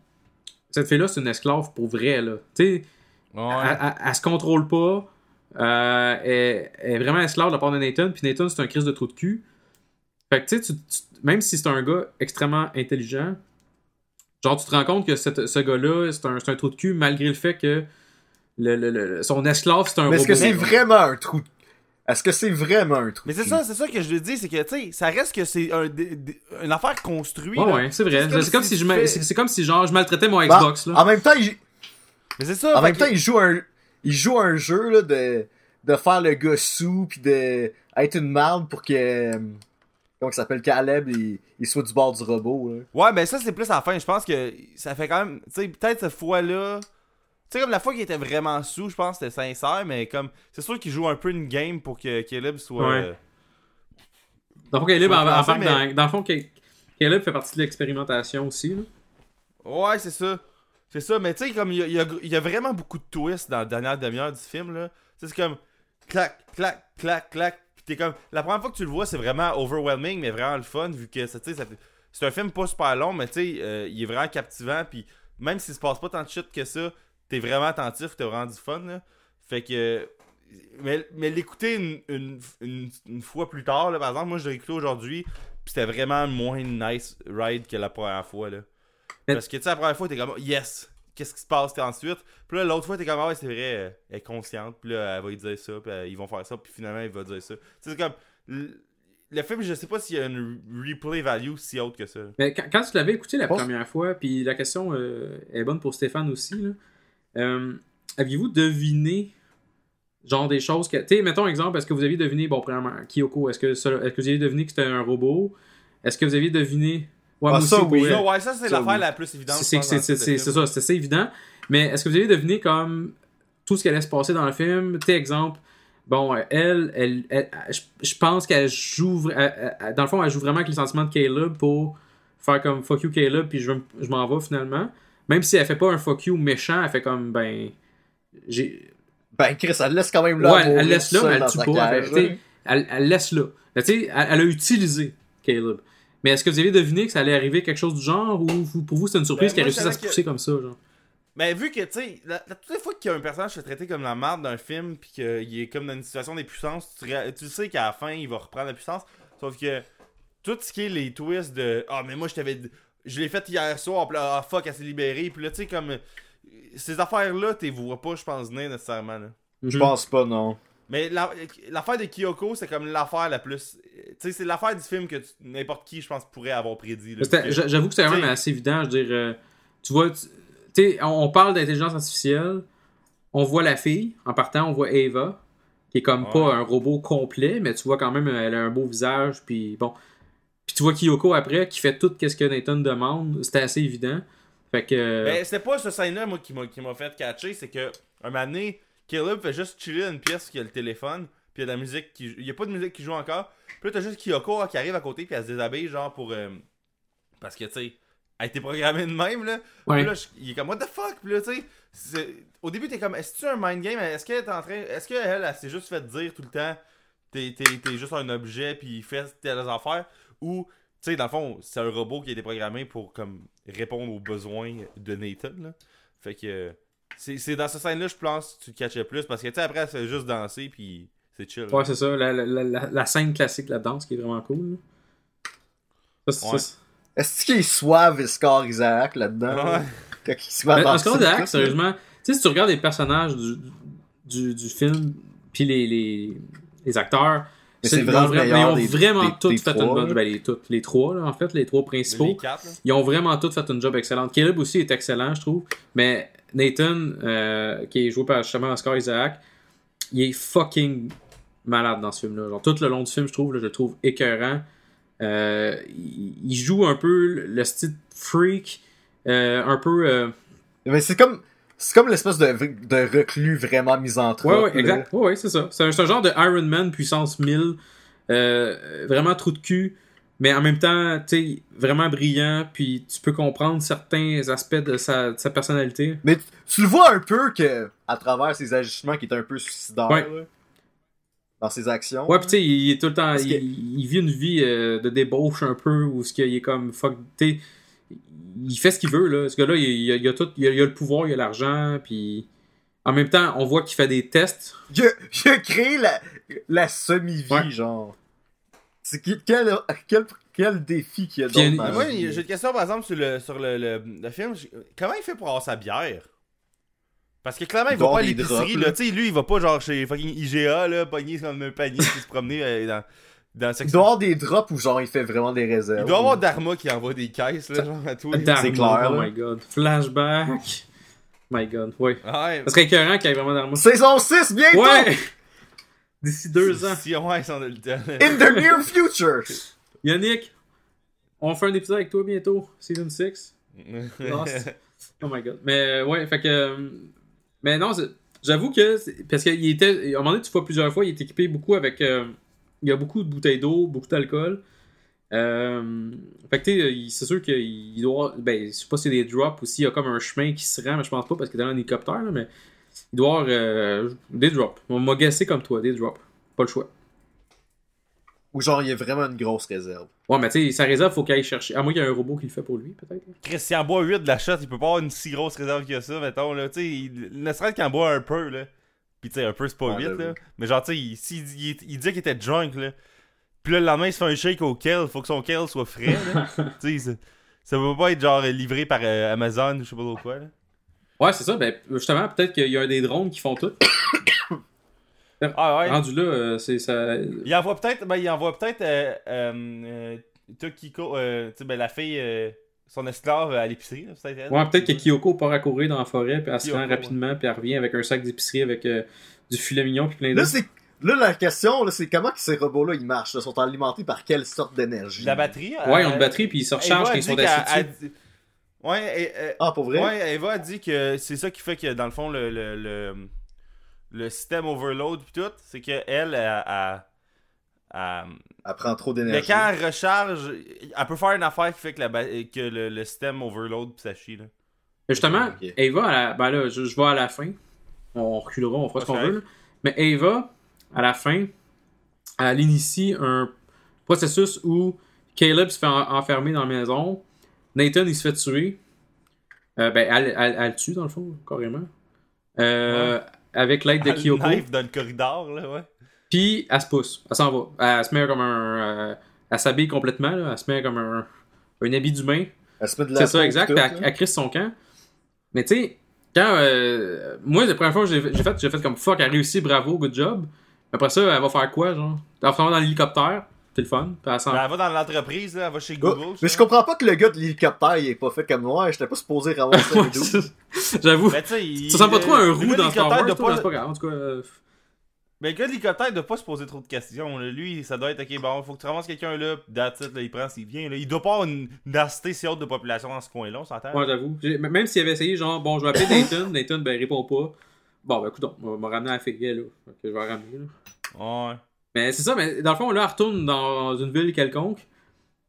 cette fille-là, c'est une esclave pour vrai, là. Tu sais, ouais. elle, elle- elle se contrôle pas. Euh, elle, elle est vraiment esclave de la part de Nathan. Puis Nathan, c'est un crise de trou de cul. Fait que tu sais, même si c'est un gars extrêmement intelligent, genre tu te rends compte que cette- ce gars-là, c'est un, c'est un trou de cul malgré le fait que le, le- le- son esclave, c'est un Mais est-ce que c'est vraiment un trou de- Est-ce que c'est vraiment un trou Mais de c'est cul? ça, c'est ça que je le dis, c'est que, tu sais, ça reste que c'est un, une affaire construite. Ouais, là. ouais, c'est vrai. C'est comme C'est comme si fais- c'est c'est comme si genre je maltraitais mon Bah, Xbox là. En même temps, il, Mais c'est ça. en même que- temps, il joue un, il joue un jeu là, de, de faire le gars sous puis de être une marde pour que, comment il s'appelle, Caleb, il, il soit du bord du robot. Là. Ouais, ben ça, c'est plus à la fin. Je pense que ça fait quand même. Tu sais, peut-être cette fois-là. Tu sais, comme la fois qu'il était vraiment sous, je pense que c'était sincère, mais comme. C'est sûr qu'il joue un peu une game pour que Caleb soit. Ouais. euh, Dans le fond, Caleb en- ça, mais- dans, dans le fond, Ca- Caleb fait partie de l'expérimentation aussi. Là. Ouais, c'est ça. C'est ça, mais tu sais, comme il y a, il y a- il y a vraiment beaucoup de twists dans la dernière demi-heure du film, là. Tu sais, C'est comme clac, clac, clac, clac. T'es comme. La première fois que tu le vois, c'est vraiment overwhelming, mais vraiment le fun, vu que ça, c'est un film pas super long, mais tu sais, euh, il est vraiment captivant, puis même s'il se passe pas tant de shit que ça, t'es vraiment attentif, t'as vraiment du fun, là. Fait que. Mais, mais l'écouter une, une, une, une fois plus tard, là, par exemple, moi je l'ai écouté aujourd'hui, puis c'était vraiment moins nice ride que la première fois, là. Parce que tu sais, la première fois, t'es comme yes, qu'est-ce qui se passe ensuite? Puis là, l'autre fois, t'es comme ah ouais, c'est vrai, elle est consciente, puis là, elle va lui dire ça, puis euh, ils vont faire ça, puis finalement, il va dire ça. Tu sais, c'est comme. Le, film, je sais pas s'il y a une replay value si haute que ça. Mais quand, quand tu l'avais écouté la pense- première fois, puis la question euh, est bonne pour Stéphane aussi, là, euh, aviez-vous deviné genre des choses que. Tu sais, mettons exemple, est-ce que vous aviez deviné, bon, premièrement, Kyoko, est-ce que, ça- est-ce que vous aviez deviné que c'était un robot? Est-ce que vous aviez deviné. Ouais, Ah, moi ça, oui. Ça, ouais, ça, c'est Ça, l'affaire oui. la plus évidente. C'est le ça, c'est assez évident. Mais est-ce que vous avez deviné comme tout ce qui allait se passer dans le film? Sais, exemple, bon, elle, elle, elle- je, pense qu'elle joue, vra- elle- elle- dans le fond, elle joue vraiment avec les sentiments de Caleb pour faire comme fuck you Caleb, puis je, je m'en vais finalement. Même si elle fait pas un fuck you méchant, elle fait comme, ben, j'ai, Ben, Chris, elle laisse quand même là. Ouais, elle laisse là, mais elle tue pas, elle- laisse là. Mais tu sais, elle, elle a utilisé Caleb. Mais est-ce que vous avez deviné que ça allait arriver quelque chose du genre ou vous- pour vous c'était une surprise Ben, qu'elle moi, je réussisse à se que- pousser comme ça, genre? Mais vu que, tu sais, la- la- toutes les fois qu'il y a un personnage qui se fait traiter comme la merde d'un film, puis qu'il est comme dans une situation des puissances, tu, sais qu'à la fin, il va reprendre la puissance. Sauf que tout ce qui est les twists de Ah, mais moi, je t'avais. Je l'ai fait hier soir, puis là, ah, fuck, elle s'est libérée. Puis là, tu sais, comme. Ces affaires-là, tu les vois pas, je pense, venir nécessairement. Là. Je pense pas, non. Mais la- l'affaire de Kyoko, c'est comme l'affaire la plus. Tu sais, c'est l'affaire du film que n'importe qui, je pense, pourrait avoir prédit. J'avoue que c'est quand même assez évident. Je veux dire, euh, tu vois, tu sais, on, on parle d'intelligence artificielle. On voit la fille, en partant, on voit Ava, qui est comme Ouais. pas un robot complet, mais tu vois quand même, elle a un beau visage, puis bon. Puis tu vois Kyoko après, qui fait tout ce que Nathan demande. C'était assez évident. Fait que. Mais c'était pas ce scène-là, moi, qui m'a, qui m'a fait catcher. C'est que, un moment donné, Caleb fait juste chiller dans une pièce qui a le téléphone. Puis il y a de la musique qui. Il y a pas de musique qui joue encore. Puis là, t'as juste Kyoko qui arrive à côté. Puis elle se déshabille, genre pour. euh, parce que, tu sais, elle été programmée de même, là. Ouais. Puis là, je- il est comme, what the fuck? Puis là, tu sais, au début, t'es comme, est-ce que tu un mind game? Est-ce qu'elle est en train. Est-ce qu'elle, elle, elle s'est juste fait dire tout le temps, t'es, t'es, t'es juste un objet, puis il fait telles affaires? Ou, tu sais, dans le fond, c'est un robot qui a été programmé pour, comme, répondre aux besoins de Nathan, là. Fait que. C'est c'est dans cette scène-là, je pense, que tu te catchais plus parce que, tu sais, après, c'est juste danser, puis c'est chill. Ouais, c'est ça. La, la, la, la scène classique, la danse, qui est vraiment cool. Ça, c'est- Ouais. ça, Est-ce qu'il est Scar Isaac là-dedans? Ouais. là? Quand danser, Oscar Isaac, sérieusement, tu sais, si tu regardes les personnages du, du, du film, puis les, les, les acteurs, c'est- vraiment le ils ont des- vraiment des- tous des fait trois, une bonne là. ben, les, toutes, les trois, là, en fait, les trois principaux. Les quatre, là. Ils ont vraiment tous fait une job excellente. Caleb aussi est excellent, je trouve. Mais Nathan, euh, qui est joué par justement Oscar Isaac, il est fucking malade dans ce film-là. Genre, tout le long du film, je trouve, là, je le trouve écœurant. Euh, il, joue un peu le style freak, euh, un peu. Mais c'est comme. C'est comme l'espèce de, de reclus vraiment misanthrope. Ouais, ouais, exact. Ouais, ouais, c'est ça. C'est un, genre de Iron Man puissance 1000. euh, vraiment trou de cul. Mais en même temps, tu sais, vraiment brillant. Puis tu peux comprendre certains aspects de sa, de sa personnalité. Mais tu, tu le vois un peu que, à travers ses agissements qui est un peu suicidaire, Ouais. là, dans ses actions. Ouais, pis tu sais, il est tout le temps. Que- Il, vit une vie euh, de débauche un peu, où ce qu'il est comme fuck. Tu il fait ce qu'il veut, là. Ce gars-là, il, il a, il a tout. Il a, il a le pouvoir, il a l'argent, puis. En même temps, on voit qu'il fait des tests. Il a, il a créé la, la semi-vie, Ouais. genre. C'est qui- quel, quel, quel défi qu'il y a dans Moi, vie? j'ai une question par exemple sur le, sur le, le, le film. Comment il fait pour avoir sa bière? Parce que clairement, il va pas à l'épicerie. drops, là. là. Tu sais, lui, il va pas genre chez fucking IGA, là, pogner comme un panier puis se promener euh, dans, dans Il doit avoir des drops où genre il fait vraiment des réserves. Il doit avoir Dharma qui envoie des caisses, là, genre à les. Dharma, clair, Oh là. my god. Flashback. My god, ouais. Ouais. Serait écœurant qu'il y ait vraiment d'armes. Saison 6 bientôt! Ouais! D'ici deux ans. Si, ouais, si on a le temps. *laughs* In the near future! *laughs* Yannick, on fait un épisode avec toi bientôt, Season 6. Lost. Oh my god. Mais euh, ouais, fait que. euh, Mais non, j'avoue que. Parce qu'il était. À un moment donné, tu vois plusieurs fois, il est équipé beaucoup avec. euh, Il y a beaucoup de bouteilles d'eau, beaucoup d'alcool. Euh, Fait que tu sais, il- c'est sûr qu'il doit. Ben, je sais pas si c'est des drops ou s'il y a comme un chemin qui se rend, mais je pense pas parce qu'il est dans un hélicoptère, là, mais. Il doit avoir euh, des drops. On m'a guessé comme toi, des drops. Pas le choix. Ou genre il y a vraiment une grosse réserve. Ouais, mais tu sais, sa réserve, faut qu'il aille chercher. À moins qu'il y ait un robot qui le fait pour lui, peut-être. Christian boit 8 de la shot, il peut pas avoir une si grosse réserve que ça, mettons, là. Tu sais, il- ne serait-ce qu'en boit un peu, là. Pis tu sais, un peu, c'est pas Ouais, 8, là. Mais genre, tu sais, il, s'il dit- il, il disait qu'il était drunk, là. Puis là, le lendemain, il se fait un shake au kale, faut que son kale soit frais, là. *laughs* tu sais, ça, ça peut pas être genre livré par euh, Amazon ou je sais pas trop quoi, là. Ouais, c'est ça. Ben, justement, peut-être qu'il y a des drones qui font tout. *coughs* Ah ouais. Rendu là, euh, c'est ça. Il envoie peut-être, ben, il envoie peut-être euh, euh, euh, Tokiko, euh, tu sais, ben, la fille, euh, son esclave à l'épicerie, là, peut-être. Ouais, peut-être que Kyoko part à courir dans la forêt, puis elle se rend rapidement, puis elle revient avec un sac d'épicerie avec euh, du filet mignon, puis plein Là, de. c'est. Là, la question, là, c'est comment que ces robots-là, ils marchent, là, sont alimentés par quelle sorte d'énergie? La batterie. Ouais, ils ont une batterie, puis ils se rechargent quand ils sont assis Ouais, et- euh, Ah, pour vrai? ouais, Eva a dit que c'est ça qui fait que dans le fond le le, le, le système overload pis tout, c'est que elle, elle, elle- elle- Elle prend trop mais d'énergie. quand elle recharge, elle peut faire une affaire qui fait que, la, que le, le système overload pis ça chie là. Justement, Ok. Ava, à la- ben là, je, je vais à la fin. On reculera, on fera ce qu'on veut. là. Mais Ava, à la fin, elle initie un processus où Caleb se fait en- enfermer dans la maison. Nathan, il se fait tuer. Euh, ben, elle, elle, elle le tue, dans le fond, carrément. Euh, Avec l'aide de Elle Kyoko. knife dans le corridor là, ouais. Puis, elle se pousse. Elle s'en va. Elle se met comme un. euh, elle s'habille complètement, là. Elle se met comme un, un habit d'humain. Elle se met de la C'est ça, exact. tout, elle, elle crisse son camp. Mais tu sais, quand. euh, moi, la première fois que j'ai j'ai fait, j'ai fait comme fuck, elle a réussi, bravo, good job. Après ça, elle va faire quoi, genre? Elle va faire dans l'hélicoptère, c'est le fun. Puis elle. Ben, va dans l'entreprise elle va chez Oh, Google. mais je comprends pas que le gars de l'hélicoptère, il est pas fait comme moi. J'étais pas supposé ramasser *laughs* un c'est- J'avoue. Il- Ça ressemble pas trop à un roux de dans Star l'hélicoptère Wars, toi, pas- mais c'est pas grave. En tout cas, euh, Mais le gars de l'hélicoptère doit pas se poser trop de questions. là. Lui, ça doit être ok, bon, faut que tu ramasses quelqu'un là, pis that's it, là, il prend s'il vient. Là. Il doit pas avoir une densité si haute de population dans ce coin-là, on s'entend? ouais, j'avoue. Même s'il avait essayé, genre, bon, je vais appeler Nathan, Nathan, ben, il répond pas. Bon, ben, écoute, on va me ramener à la fille, là. Que je vais la ramener, là. Ouais. Mais c'est ça, mais dans le fond, là, elle retourne dans une ville quelconque.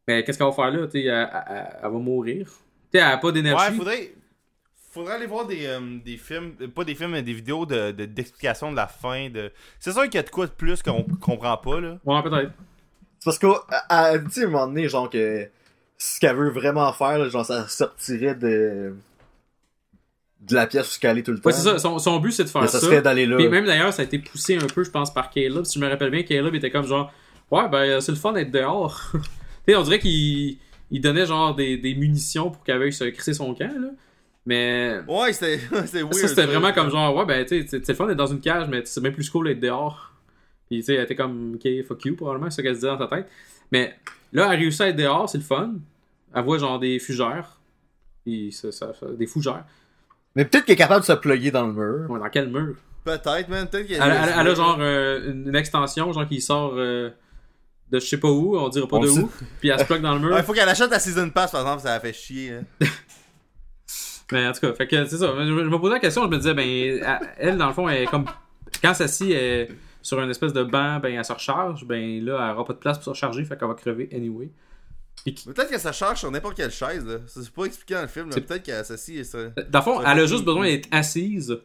Mais qu'est-ce qu'elle va faire là? Elle, elle- elle va mourir. Tu sais, elle a pas d'énergie. Ouais, faudrait. Faudrait aller voir des, euh, des films, euh, pas des films, mais des vidéos de, de- d'explication de la fin. de C'est sûr qu'il y a de quoi de plus qu'on comprend pas, là. Ouais, peut-être. C'est parce qu'elle dit à un moment donné, genre, que ce qu'elle veut vraiment faire, là, genre, ça sortirait de. De la pièce où est tout le temps. Ouais, c'est ça. Son, son but, c'est de faire Mais ça. ça serait d'aller là. Puis même d'ailleurs, ça a été poussé un peu, je pense, par Caleb. Si je me rappelle bien, Caleb était comme genre, ouais, ben c'est le fun d'être dehors. *laughs* tu sais, on dirait qu'il il donnait genre des, des munitions pour qu'elle veuille se crisser son camp, là. Mais Ouais, c'était *laughs* c'était weird. ça, c'était vraiment comme genre, ouais, ben tu sais, c'est le fun d'être dans une cage, mais c'est même plus cool d'être dehors. Puis tu sais, elle était comme, ok, fuck you, probablement, c'est ce qu'elle se disait dans sa tête. Mais là, elle réussit à être dehors, c'est le fun. Elle voit genre des fugères. Puis ça, ça- ça- des fougères. Mais peut-être qu'elle est capable de se plugger dans le mur. Ouais, dans quel mur? Peut-être, man. Peut-être qu'il y Elle, elle- elle a genre euh, une, extension, genre qui sort euh, de je sais pas où, on dira pas On de où, puis elle se plug dans le mur. Ouais, faut qu'elle achète la Season Pass, par exemple, ça la fait chier. hein. *laughs* Mais en tout cas, fait que c'est ça. Je, je me posais la question, je me disais, ben, elle, dans le fond, elle est comme. Quand elle s'assit elle est sur une espèce de banc, ben, elle se recharge, ben là, elle aura pas de place pour se recharger, fait qu'elle va crever anyway. Peut-être que ça charge sur n'importe quelle chaise, là. C'est pas expliqué dans le film, là. C'est- Peut-être qu'elle s'assit et ça. dans le fond, Ça elle a juste besoin d'être assise,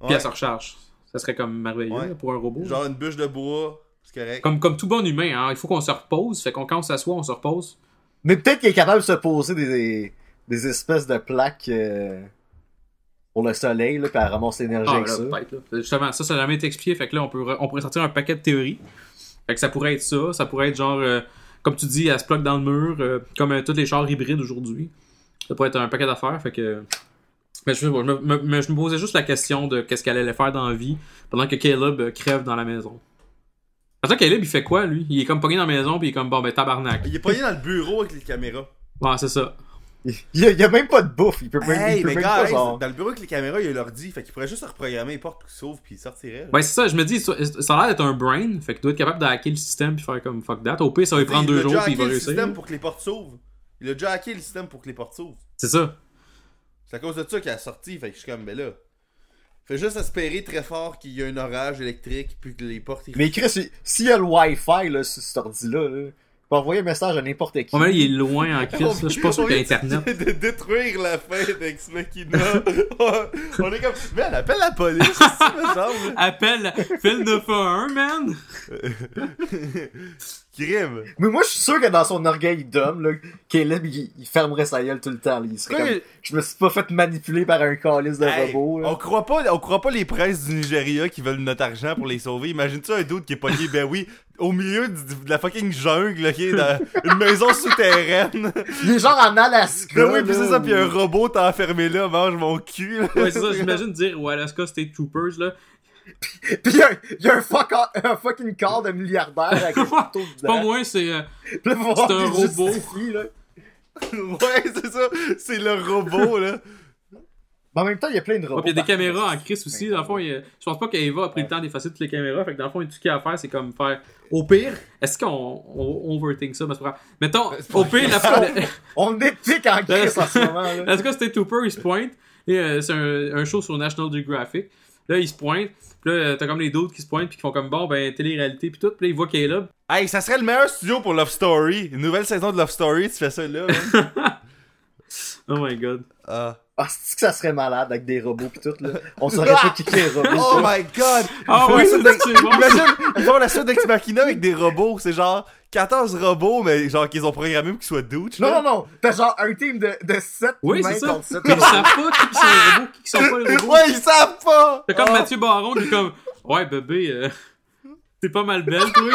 puis Ouais. elle se recharge. Ça serait comme merveilleux Ouais. là, pour un robot. Genre une bûche de bois, c'est correct. Comme, comme tout bon humain, hein, il faut qu'on se repose, fait qu'on quand on s'assoit, on se repose. Mais peut-être qu'elle est capable de se poser des, des espèces de plaques euh, pour le soleil, là, puis elle ramasse l'énergie Ah, avec là, ça. peut-être, là. Justement, ça, ça n'a jamais été expliqué. Fait que là, on, peut, on pourrait sortir un paquet de théories. Fait que ça pourrait être ça. Ça pourrait être genre, euh, comme tu dis, elle se plug dans le mur, euh, comme euh, tous les chars hybrides aujourd'hui. Ça pourrait être un paquet d'affaires. Fait que. Mais je, je me, me- me- je me posais juste la question de qu'est-ce qu'elle allait faire dans la vie pendant que Caleb euh, crève dans la maison. Attends, Caleb, il fait quoi, lui? Il est comme pogné dans la maison, puis il est comme, bon, ben tabarnak. Il est pogné dans le bureau avec les caméras. Ouais, c'est ça. Il y a, il y a même pas de bouffe. Il peut même, Hey, il peut mais même gars, pas, genre... dans le bureau avec les caméras, il y a l'ordi. Fait qu'il pourrait juste reprogrammer les portes qui s'ouvrent puis il sortirait. Ouais, c'est ça. Je me dis, ça, a l'air d'être un brain. Fait qu'il doit être capable de hacker le système, puis faire comme fuck that. Au pire, ça va lui prendre il deux a jours, déjà puis il va hacké le réussir. système pour que les portes s'ouvrent. Il a déjà hacké le système pour que les portes s'ouvrent. C'est ça. C'est à cause de ça qu'il a sorti. Fait que je suis comme, ben là. Fait juste espérer très fort qu'il y a un orage électrique puis que les portes. Mais Chris, si- s'il y a le Wi-Fi là, sur cet ordi-là, là, il peut envoyer un message à n'importe qui. Ouais, mais là, il est loin en *laughs* crise. là. Je suis pas sûr On qu'il y a vient Internet. *laughs* De, détruire la fin d'Ex Machina. *laughs* on est comme. Elle appelle la police, ça me semble. Appelle, fais le 911, man! Crime. Mais moi, je suis sûr que dans son orgueil d'homme, là, Caleb, il, il fermerait sa gueule tout le temps. là. Il serait comme, je me suis pas fait manipuler par un calice de Hey, robot. là. on croit pas on croit pas les princes du Nigeria qui veulent notre argent pour les sauver. Imagine-tu un doute qui est pogné, ben oui, au milieu du- de la fucking jungle, ok, dans *laughs* une maison souterraine. Il est genre en Alaska. Ben oui, pis là, c'est ça, pis un robot t'a enfermé là, mange mon cul. là. Ouais, c'est ça, j'imagine dire au Alaska State Troopers, là. *laughs* Pis il y a, il y a un, fuck- *laughs* un fucking corps de milliardaire avec un couteau C'est pas moi, c'est. euh, Puis un robot. justifie, là. *laughs* ouais, c'est ça, c'est le robot, là. Mais en même temps, il y a plein de robots. Ouais, pis il y a des caméras en crise aussi. Dans le fond, il y a- je pense pas qu'Eva a pris le temps d'effacer toutes les caméras. Fait que dans le fond, tout ce qu'il y a à faire, c'est comme faire. Au pire, est-ce qu'on on, on overthink ça? Mais c'est pas. Mettons, au pire, la, On est pique en crise en ce moment, là. En tout cas, c'était Trooper, il se pointe. Euh, c'est un, un show sur National Geographic. Là, il se pointe. Puis là, t'as comme les d'autres qui se pointent puis qui font comme bon, ben, télé-réalité puis tout. Puis là, il voit Caleb. Hey, ça serait le meilleur studio pour Love Story. Une nouvelle saison de Love Story, tu fais ça là. man. *laughs* Oh my god. Ah. Ah, c'est que ça serait malade avec des robots pis tout, là? On *laughs* saurait pas qui est les robots. Oh my god! Ah oui, c'est bon. Imagine, ils font la suite d'Ex Machina avec des robots. C'est genre 14 robots, mais genre qu'ils ont programmé pour qu'ils soient douches. Non, là. non, non. T'as genre un team de, de 7 Oui, humains c'est ça. contre 7 Mais ils savent pas qui sont les robots, qui sont pas les robots. Ouais, ils savent pas! C'est comme Ah. Mathieu Baron qui est comme Ouais, bébé, euh, t'es pas mal belle, toi.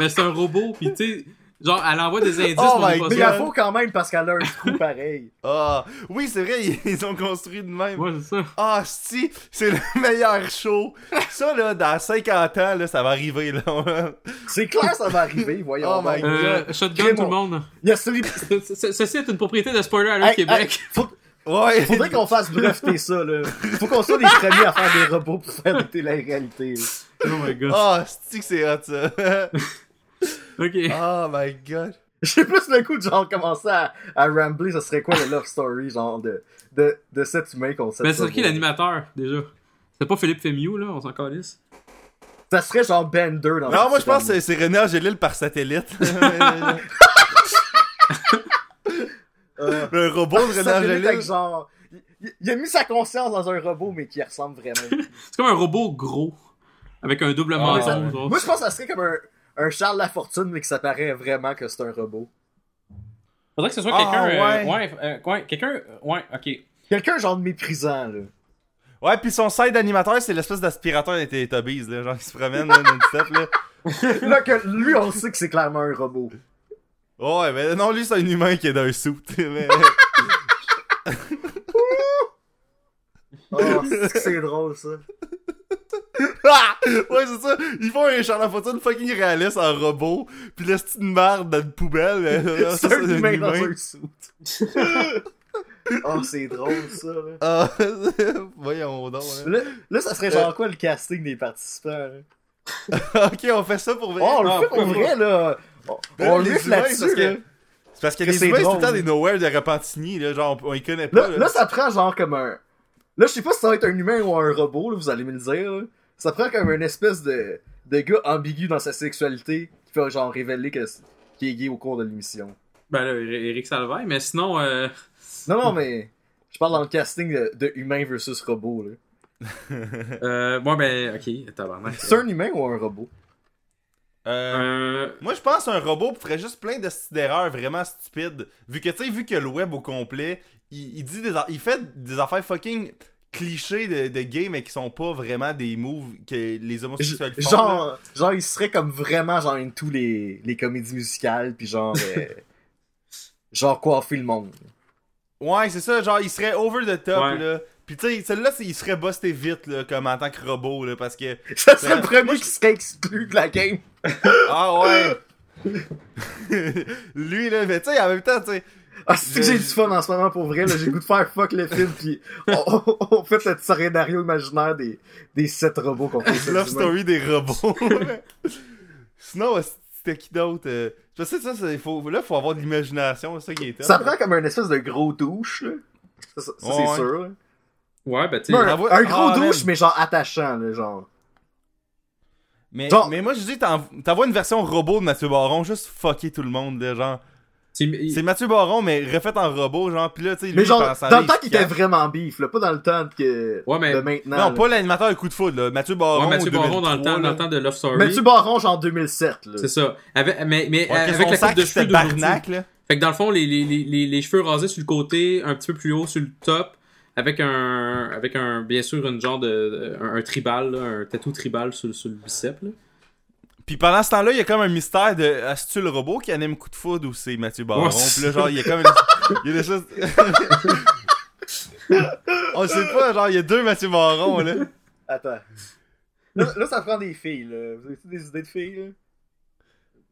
Mais c'est un robot. Puis tu sais, genre, elle envoie des *laughs* indices, Oh my Mais il faut quand même parce qu'elle a un trou pareil. *laughs* Ah. Oui, c'est vrai, *laughs* ils- ont construit de même. Ouais, c'est ça. Ah, si, c'est le meilleur show. Ça, là, dans 50 ans, là, ça va arriver, là. C'est clair, ça va arriver, voyons. Oh my Euh, shotgun tout le mon- monde. Ceci est une propriété de Spoiler Alert Hey, Québec. hey, faut- Ouais. Faudrait qu'on fasse breveter ça, là. Faut qu'on soit les premiers à faire des robots pour faire de télé-réalité. là. Oh my god. Ah, c'est que c'est hot, ça? Ok. oh my god. J'ai plus le coup de genre commencer à, à rambler, ça serait quoi le love story, genre de, de, de cet humain qu'on sait Mais c'est qui l'animateur, déjà? C'est pas Philippe Fémieux, là, on s'en calisse? Ça serait genre Bender dans Non, moi, je pense que c'est René Angélil par satellite. *laughs* Euh, le robot de René Angélil. genre... Il, il a mis sa conscience dans un robot, mais qui ressemble vraiment. C'est comme un robot gros. Avec un double Ah, menton. Moi, je pense que ça serait comme un, un Charles Lafortune, mais que ça paraît vraiment que c'est un robot. Faudrait que ce soit Ah, quelqu'un. euh, ouais. ouais, euh, ouais, quelqu'un. euh, ouais, ok. Quelqu'un genre de méprisant, là. Ouais, puis son side animateur, c'est l'espèce d'aspirateur des Teletubbies, là, genre qui se promène là, non-stop, là. *laughs* là, que lui, on sait que c'est clairement un robot. Ouais, mais non, lui, c'est un humain qui est dans un suit. Mais... *laughs* Oh, c'est drôle, ça. *laughs* Ah! ouais, c'est ça. Ils font un Charles Fortune fucking réaliste en robot, pis c'est une merde dans une poubelle. *laughs* C'est un humain dans un suit. *laughs* oh, c'est drôle, ça, là. Ah, voyons donc. hein. Là, là, ça serait genre quoi le casting des participants, là? ok, on fait ça pour vrai? Oh, on le Ah, fait pour vrai, là. On, Ben, on là-dessus, parce que- là. C'est parce que que les humains, c'est tout le temps des nowhere de Repentigny, là, genre, on, on y connaît pas. Là, là, ça prend genre comme un. Là, je sais pas si ça va être un humain ou un robot, là, vous allez me le dire. là. Ça prend comme une espèce de, de gars ambigu dans sa sexualité qui fait genre révéler qu'il est gay au cours de l'émission. Ben là, Eric Salvaille, mais sinon, euh, *laughs* Non, non, mais. Je parle dans le casting de, de humain versus robot, là. *laughs* euh, bon, ben, ok, tabarnak. C'est un humain ou un robot? Euh, Euh, Moi, je pense qu'un robot ferait juste plein de d'erreurs vraiment stupides. Vu que, tu sais, vu que le web au complet, il, il dit des il fait des affaires fucking clichés de, de gay, mais qui sont pas vraiment des moves que les homosexuels font. là. Genre, genre, il serait comme vraiment genre into les, les comédies musicales, puis genre. euh, *laughs* genre coiffer le monde. Ouais, c'est ça, genre, il serait over the top, Ouais. là. Pis tu sais, celui-là, c'est- il serait busté vite, là, comme en tant que robot, là, parce que... *laughs* Ça serait le Moi, premier qui serait exclu de la game. Ah ouais! *laughs* Lui, là, mais tu sais, en même temps, tu sais... Ah, c'est que j'ai du fun en ce moment pour vrai, là? J'ai le goût de faire fuck le film, pis on, on- on fait le scénario imaginaire des, des sept robots qu'on fait. Love Story des robots. *laughs* Sinon, euh, c'était qui d'autre? euh, Je sais, ça, c'est- faut, là, faut avoir de l'imagination, c'est ça qui est top. Ça prend comme un espèce de gros douche, là. Ça, ça- ça, Ouais, c'est ouais. sûr, là. ouais, ben, tu Non, sais, un, Ah, un gros Ah, douche, mais genre attachant, là, genre. Mais, Genre- mais moi, je dis, t'en- t'envoies une version robot de Mathieu Baron, juste fucker tout le monde, là, genre. C'est Mathieu Baron, mais refait en robot, genre, pis là, tu sais, Mais lui, genre, dans le temps il qu'il était vraiment bif, là. Pas dans le temps que, Ouais, mais- de maintenant. Non, là. pas l'animateur de coup de foudre, là. Mathieu Baron. ouais, Mathieu Baron dans le 2003, temps, dans le temps de Love Story. Mathieu Baron, genre 2007, là. C'est ça. Avec, mais mais Ouais, avec la sac, coupe de cheveux d'aujourd'hui. barnac, là. Fait que dans le fond, les, les, les, les, les cheveux rasés sur le côté, un petit peu plus haut sur le top, avec un, avec un bien sûr, une genre de, un, un tribal, là, un tatou tribal sur, sur le bicep. Là. Puis pendant ce temps-là, il y a comme un mystère de est-ce le robot qui anime coup de foudre ou c'est Mathieu Baron? Puis là, genre, il y a comme une... *laughs* il y a des choses... *laughs* On sait pas, genre, il y a deux Mathieu Baron, là. Attends. Là, là, ça prend des filles, là. Vous avez des idées de filles, là?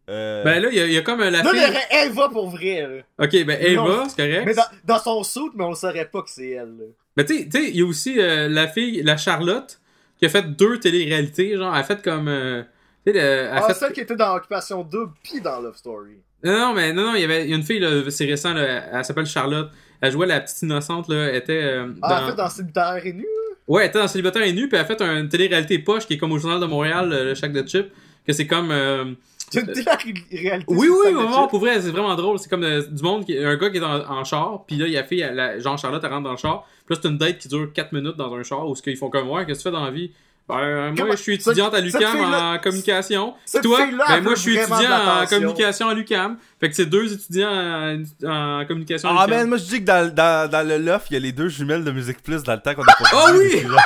Euh... Ben là, il y, y a comme la Là, il y fille. aurait Eva pour vrai, là. Ok, ben Eva, c'est correct. Mais dans, dans son suit, mais on saurait pas que c'est elle, là. Mais tu sais- tu sais, il y a aussi euh, la fille, la Charlotte, qui a fait deux télé-réalités. Genre, elle a fait comme. euh, tu sais, le- Ah, celle qui était dans Occupation Double, pis dans Love Story. Non, non, mais non, non, il y avait il y a une fille, c'est récent, là, elle s'appelle Charlotte. Elle jouait la petite innocente, là, elle était. euh, Ah, dans- en fait, dans Célibataire et Nu, Ouais, elle était dans Célibataire et nu, puis elle a fait une télé-réalité poche qui est comme au Journal de Montréal, le, Shack de Chip, que c'est comme. euh, c'est une télé-réalité. Oui, oui, vraiment, pour vrai, c'est vraiment drôle. C'est comme euh, du monde, qui, un gars qui est en, en char, puis là, il a fait, la, genre Charlotte, elle rentre dans le char, puis là, c'est une date qui dure 4 minutes dans un char, où ce qu'ils font comme, ouais, qu'est-ce que tu fais dans la vie? Ben, euh, moi, Comment- je suis étudiante à l'UCAM en communication. toi, ben, moi, je suis étudiant en communication à l'UCAM. Fait que c'est deux étudiants en, en communication à Ah, man, moi, je dis que dans, dans, dans le loft, il y a les deux jumelles de Musique Plus dans le temps qu'on a pas Ah vu, oui! ces gens.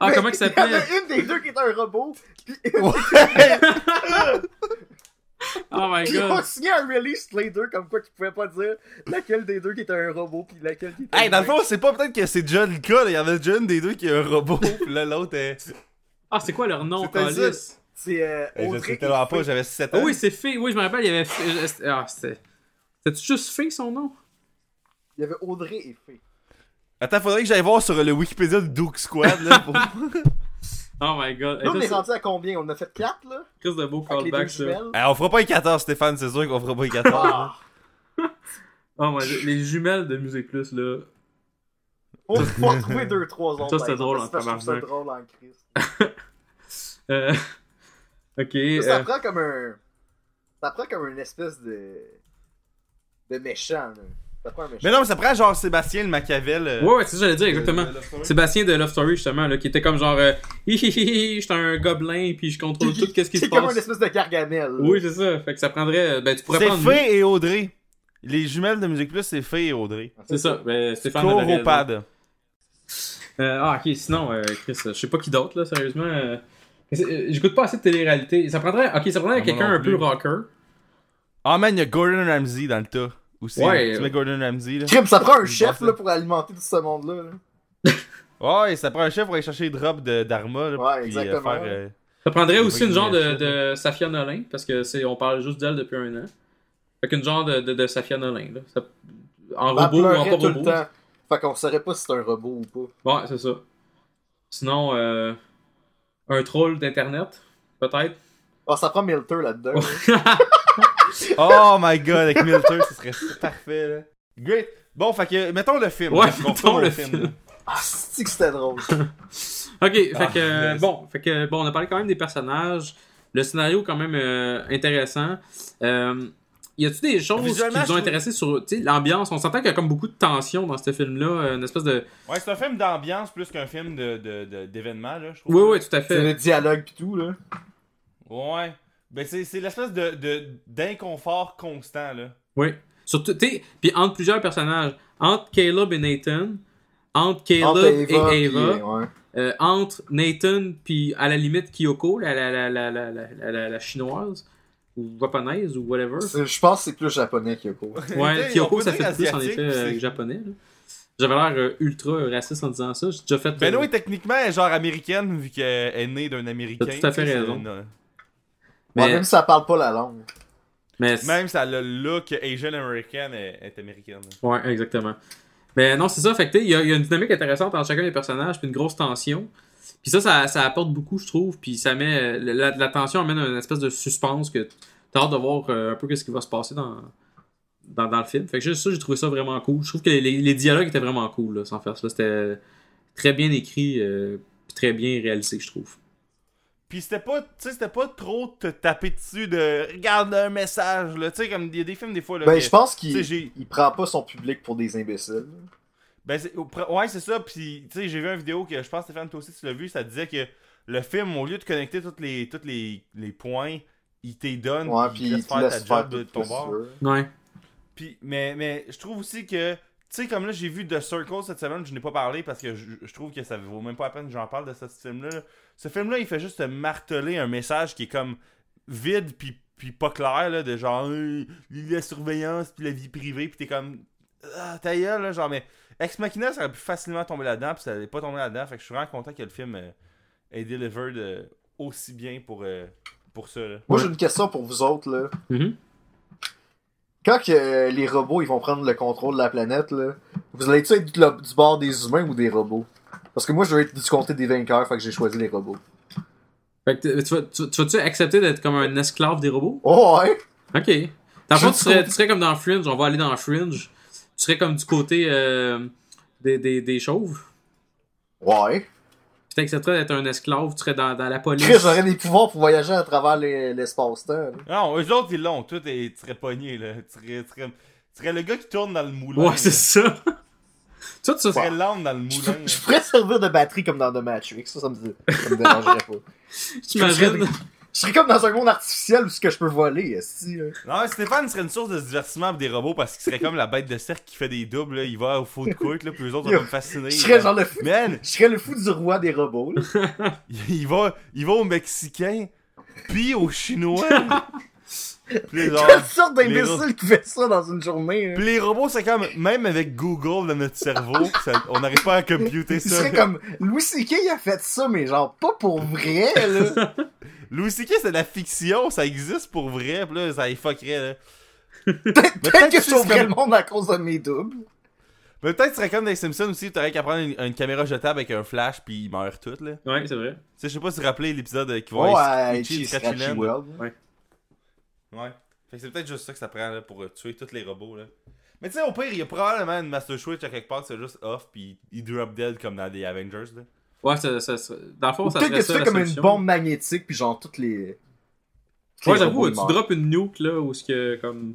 Ah, Mais comment il Il y en a une des deux qui est un robot, pis *laughs* Oh my ils ont god. signé un release les deux, comme quoi tu pouvais pas dire laquelle des deux qui était un robot, pis laquelle qui était Hey, dans le fond, c'est pas peut-être que c'est déjà le cas, là. Il y en a déjà une des deux qui est un robot, *laughs* pis là, l'autre est. Ah, c'est quoi leur nom, Calice? C'est euh, Hey, je sais tellement pas, j'avais 7 Ah ans. oui, c'est Fée. Oui, je me rappelle, il y avait. Ah, c'était. C'était juste Fée son nom? Il y avait Audrey et Fée. Attends, faudrait que j'aille voir sur le Wikipédia de Duke Squad, là. Pour... *laughs* Oh my god. Là, on est ça, rendu à combien? On en a fait 4 là? Chris de beau callback, ça. jumelles. Hey, on fera pas les 14, Stéphane, c'est sûr qu'on fera pas les 14. Ah. Oh my god. Les jumelles de Musique Plus, là. On en trouver 2-3 autres. Ça, c'était par drôle, en trouve ça tabarnak. drôle en crise. *laughs* Euh... Ok. Ça euh, prend comme un. Ça prend comme une espèce de. de méchant, là. Un méchant. Mais non, mais ça prend genre Sébastien le Machiavel. euh, Ouais, ouais, c'est ça, j'allais dire, exactement. de- de Love Story. Sébastien de Love Story, justement, là, qui était comme genre. Euh, *laughs* Hi, hi, j'étais un gobelin, puis je contrôle tout, qu'est-ce qui se C'est comme passe. une espèce de gargamel. Oui, c'est ça. Fait que ça prendrait. Ben, tu pourrais C'est prendre. Fée et Audrey. Les jumelles de Musique Plus, c'est Faye et Audrey. C'est ça. Ben, Stéphane raison. Coropad. Euh, ah, ok, sinon, euh, Chris, je sais pas qui d'autre, là, sérieusement. euh, euh, J'écoute pas assez de télé-réalité. Ça prendrait, ok, ça prendrait Ah, quelqu'un un peu rocker. Ah man, il y a Gordon Ramsay dans le tas. Aussi. Ouais. Tu mets Gordon Ramsay là. Crime, ça prend un chef là, pour alimenter tout ce monde-là. là. *laughs* Ouais, ça prend un chef pour aller chercher les drops de- d'Arma. là, Ouais, puis, euh, exactement. faire, euh, Ça prendrait aussi une genre de, de Safia Nolin, parce que c'est, on parle juste d'elle depuis un an. Fait qu'une genre de, de, de Safia Nolin, là. Ça- en robot ou en pas le robot. temps. Fait qu'on saurait pas si c'est un robot ou pas. Ouais, c'est ça. Sinon, euh, un troll d'internet, peut-être. Ah, ça prend Milter là-dedans. *laughs* Oh my god, avec Milter, ce serait parfait là. Great. Bon, fait que, mettons le film. Ouais, mettons le film. là. Ah, c'est que c'était drôle. *laughs* Ok, fait Ah, que euh, yes. bon, fait que bon, on a parlé quand même des personnages. Le scénario quand même euh, intéressant. Euh, y a-tu des choses qui vous ont intéressé sur tu sais, l'ambiance? On s'entend qu'il y a comme beaucoup de tension dans ce film-là, euh, une espèce de. Ouais, c'est un film d'ambiance plus qu'un film de, de, de- d'événement, là, je trouve. Oui, oui, tout à C'est le fait. dialogue pis tout, là. Ouais. Ben, c'est, c'est l'espèce de, de, d'inconfort constant, là. Oui. Surtout, tu sais, puis entre plusieurs personnages, entre Caleb et Nathan, entre Caleb Entre et Ava, Ava, pis, ouais. euh, entre Nathan puis à la limite Kyoko, la, la, la, la, la, la, la- la chinoise ou japonaise ou whatever. Je pense que c'est plus japonais Kyoko. Ouais, Kyoko, ça fait plus en effet euh, japonais. là. J'avais l'air euh, ultra raciste en disant ça. J'ai déjà fait. Ben euh, oui, techniquement, elle est genre américaine, vu qu'elle est née d'un américain. T'as tout à fait raison. Ouais, même si ça parle pas la langue. mais Même si elle a le look Asian American, est américaine. Ouais, exactement. Mais non, c'est ça. Fait que, tu sais, il y, a il y a une dynamique intéressante entre chacun des personnages, puis une grosse tension. Puis ça, ça, ça apporte beaucoup, je trouve. Puis ça met. La, la tension amène une espèce de suspense que t'as hâte de voir euh, un peu ce qui va se passer dans, dans, dans le film. Fait que juste ça, j'ai trouvé ça vraiment cool. Je trouve que les, les dialogues étaient vraiment cool, là, sans faire ça. C'était très bien écrit, euh, puis très bien réalisé, je trouve. Puis c'était pas, tu sais, c'était pas trop te taper dessus de regarde un message, là. Tu sais, comme il y a des films, des fois, là. Ben, je pense qu'il prend pas son public pour des imbéciles. Ben, ouais, c'est ça. Puis, tu sais, j'ai vu une vidéo que je pense, Stéphane, toi aussi, tu l'as vu. Ça disait que le film, au lieu de connecter tous les, tous les, les points, il t'y donne. Ouais, puis il te laisse faire ta job de ton bord. Ouais. Puis, mais, mais je trouve aussi que, tu sais, comme là, j'ai vu The Circle cette semaine, je n'ai pas parlé parce que je, je trouve que ça vaut même pas la peine que j'en parle de ce film-là. là. Ce film-là, il fait juste te marteler un message qui est comme vide puis, puis pas clair, là, de genre, euh, la surveillance puis la vie privée, puis t'es comme, ah, ta gueule, là, genre, mais Ex Machina, ça aurait pu facilement tomber là-dedans, puis ça n'est pas tombé là-dedans, fait que je suis vraiment content que le film euh, ait delivered euh, aussi bien pour, euh, pour ça, là. Moi, j'ai une question pour vous autres, là. Mhm. Quand que euh, les robots ils vont prendre le contrôle de la planète, là, vous allez-tu être du, du bord des humains ou des robots? Parce que moi, je veux être du côté des vainqueurs, fait que j'ai choisi les robots. Fait que tu vas- tu tu vas-tu accepter d'être comme un esclave des robots? Oh ouais! Ok. Dans fond, tu serais, tu serais comme dans Fringe, on va aller dans Fringe. Tu serais comme du côté euh, des, des, des chauves. Ouais. Puis t'accepterais d'être un esclave, tu serais dans, dans la *laughs* police. J'aurais des pouvoirs pour voyager à travers les- l'espace-temps. Non, eux autres, ils l'ont. Tout est, tu serais pogné, là. Tu serais, tu serais, tu serais le gars qui tourne dans le moulin. Ouais, c'est ça. *laughs* Toi, tu Tu serais l'âme dans le moulin. je pourrais servir de batterie comme dans The Matrix, ça, ça me, ça me dérangerait pas. *laughs* Je serais comme dans un monde artificiel où ce que je peux voler, esti. Non, Stéphane serait une source de divertissement pour des robots parce qu'il serait comme la bête de cercle qui fait des doubles. Là. Il va au foot court, là, puis eux autres vont me fasciner. Je serais genre le fou. Man, Je serais le fou du roi des robots, là. *laughs* il va, il va au Mexicain, puis au Chinois. *laughs* les, Quelle sorte les d'imbécile qui fait ça dans une journée, là? puis les robots, c'est comme, même avec Google dans notre cerveau, ça- on n'arrive pas à computer ça. serait comme, Louis C.K. il a fait ça, mais genre pas pour vrai, là. *laughs* Louis C.K. c'est de la fiction, ça existe pour vrai, pis là, ça y fuckerait, là. *laughs* Peut-être que je sauverais comme- le monde à cause de mes doubles. Mais peut-être que tu serais comme dans les Simpsons aussi, t'aurais qu'à prendre une, une caméra jetable avec un flash, puis ils meurent tous, là. Tu Ouais, c'est vrai. sais, je sais pas si vous vous rappelez l'épisode qui va Ouais, être Scratchy. World. Ouais. Fait que c'est peut-être juste ça que ça prend, là, pour euh, tuer tous les robots, là. Mais tu sais, au pire, il y a probablement une Master Switch à quelque part, c'est juste off, puis il drop dead comme dans des Avengers, là. Ouais, ça, ça, ça- dans le fond, Ou ça peut-être serait que tu ça fais comme une bombe magnétique, puis genre toutes les. tous Ouais, j'avoue, tu drops une nuke, là, où ce que, comme...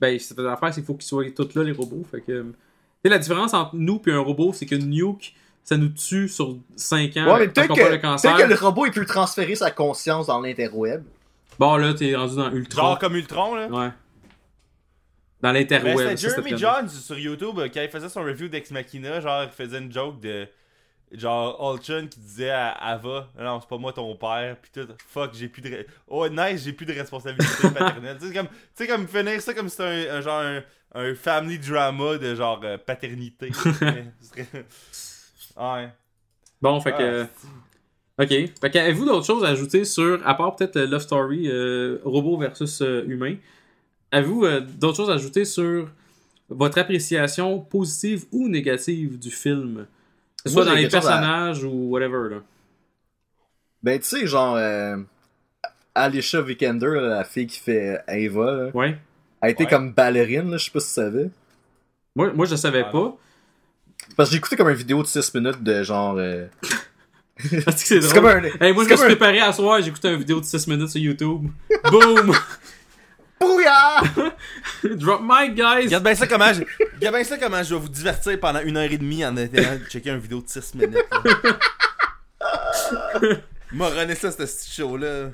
Ben, cette affaire, c'est qu'il faut qu'ils soient tous là, les robots, fait que... Tu sais, la différence entre nous et un robot, c'est qu'une nuke, ça nous tue sur 5 ans, Ouais, mais peut-être qu'on perd le que, cancer. peut-être que le robot il peut transférer sa conscience dans l'interweb. Bon, là, t'es rendu dans Ultron. Genre comme Ultron, là. Ouais. Dans Ben, l'interweb. c'était ça, Jeremy Jones sur YouTube euh, quand il faisait son review d'Ex Machina, genre il faisait une joke de genre Ultron qui disait à Ava non c'est pas moi ton père puis tout fuck j'ai plus de oh nice j'ai plus de responsabilité paternelle tu sais comme tu sais comme finir ça comme si c'était un, un genre un, un family drama de genre euh, paternité *laughs* *laughs* ouais Bon, fait que. Ah, Ok. Fait que avez-vous d'autres choses à ajouter sur, à part peut-être euh, Love Story, euh, robot versus euh, humain, avez-vous euh, d'autres choses à ajouter sur votre appréciation positive ou négative du film? Que ce Moi, soit dans les à- personnages ou whatever, là. Ben, tu sais, genre, euh, Alicia Vikander, là, la fille qui fait Ava, là, Ouais. a été Ouais. comme ballerine, là, je sais pas si tu savais. Moi, moi je le savais Ah, pas. Parce que j'ai écouté comme une vidéo de 6 minutes de genre. euh, *laughs* c'est comme un. Hey, moi, je me suis comme un- préparé à soir, j'ai écouté une vidéo de 6 minutes sur YouTube. Boom! *laughs* Brouillard! *laughs* Drop mic, guys! Regarde bien ça comment je... Regarde bien ça comment je vais vous divertir pendant une heure et demie en essayant de *laughs* checker une vidéo de 6 minutes. *laughs* M'a rené ça, ce show-là.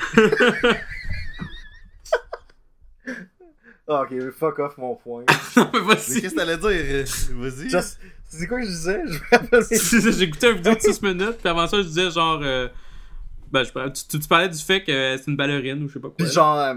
Ah, ok, fuck off mon point. non, mais vas-y. qu'est-ce que t'allais dire? euh, Vas-y. Just- C'est quoi que je disais? Je j'ai écouté une vidéo de 6 minutes, puis avant ça, je disais genre. euh, ben, je, tu, tu- tu parlais du fait que c'est une ballerine ou je sais pas quoi. Puis genre, euh,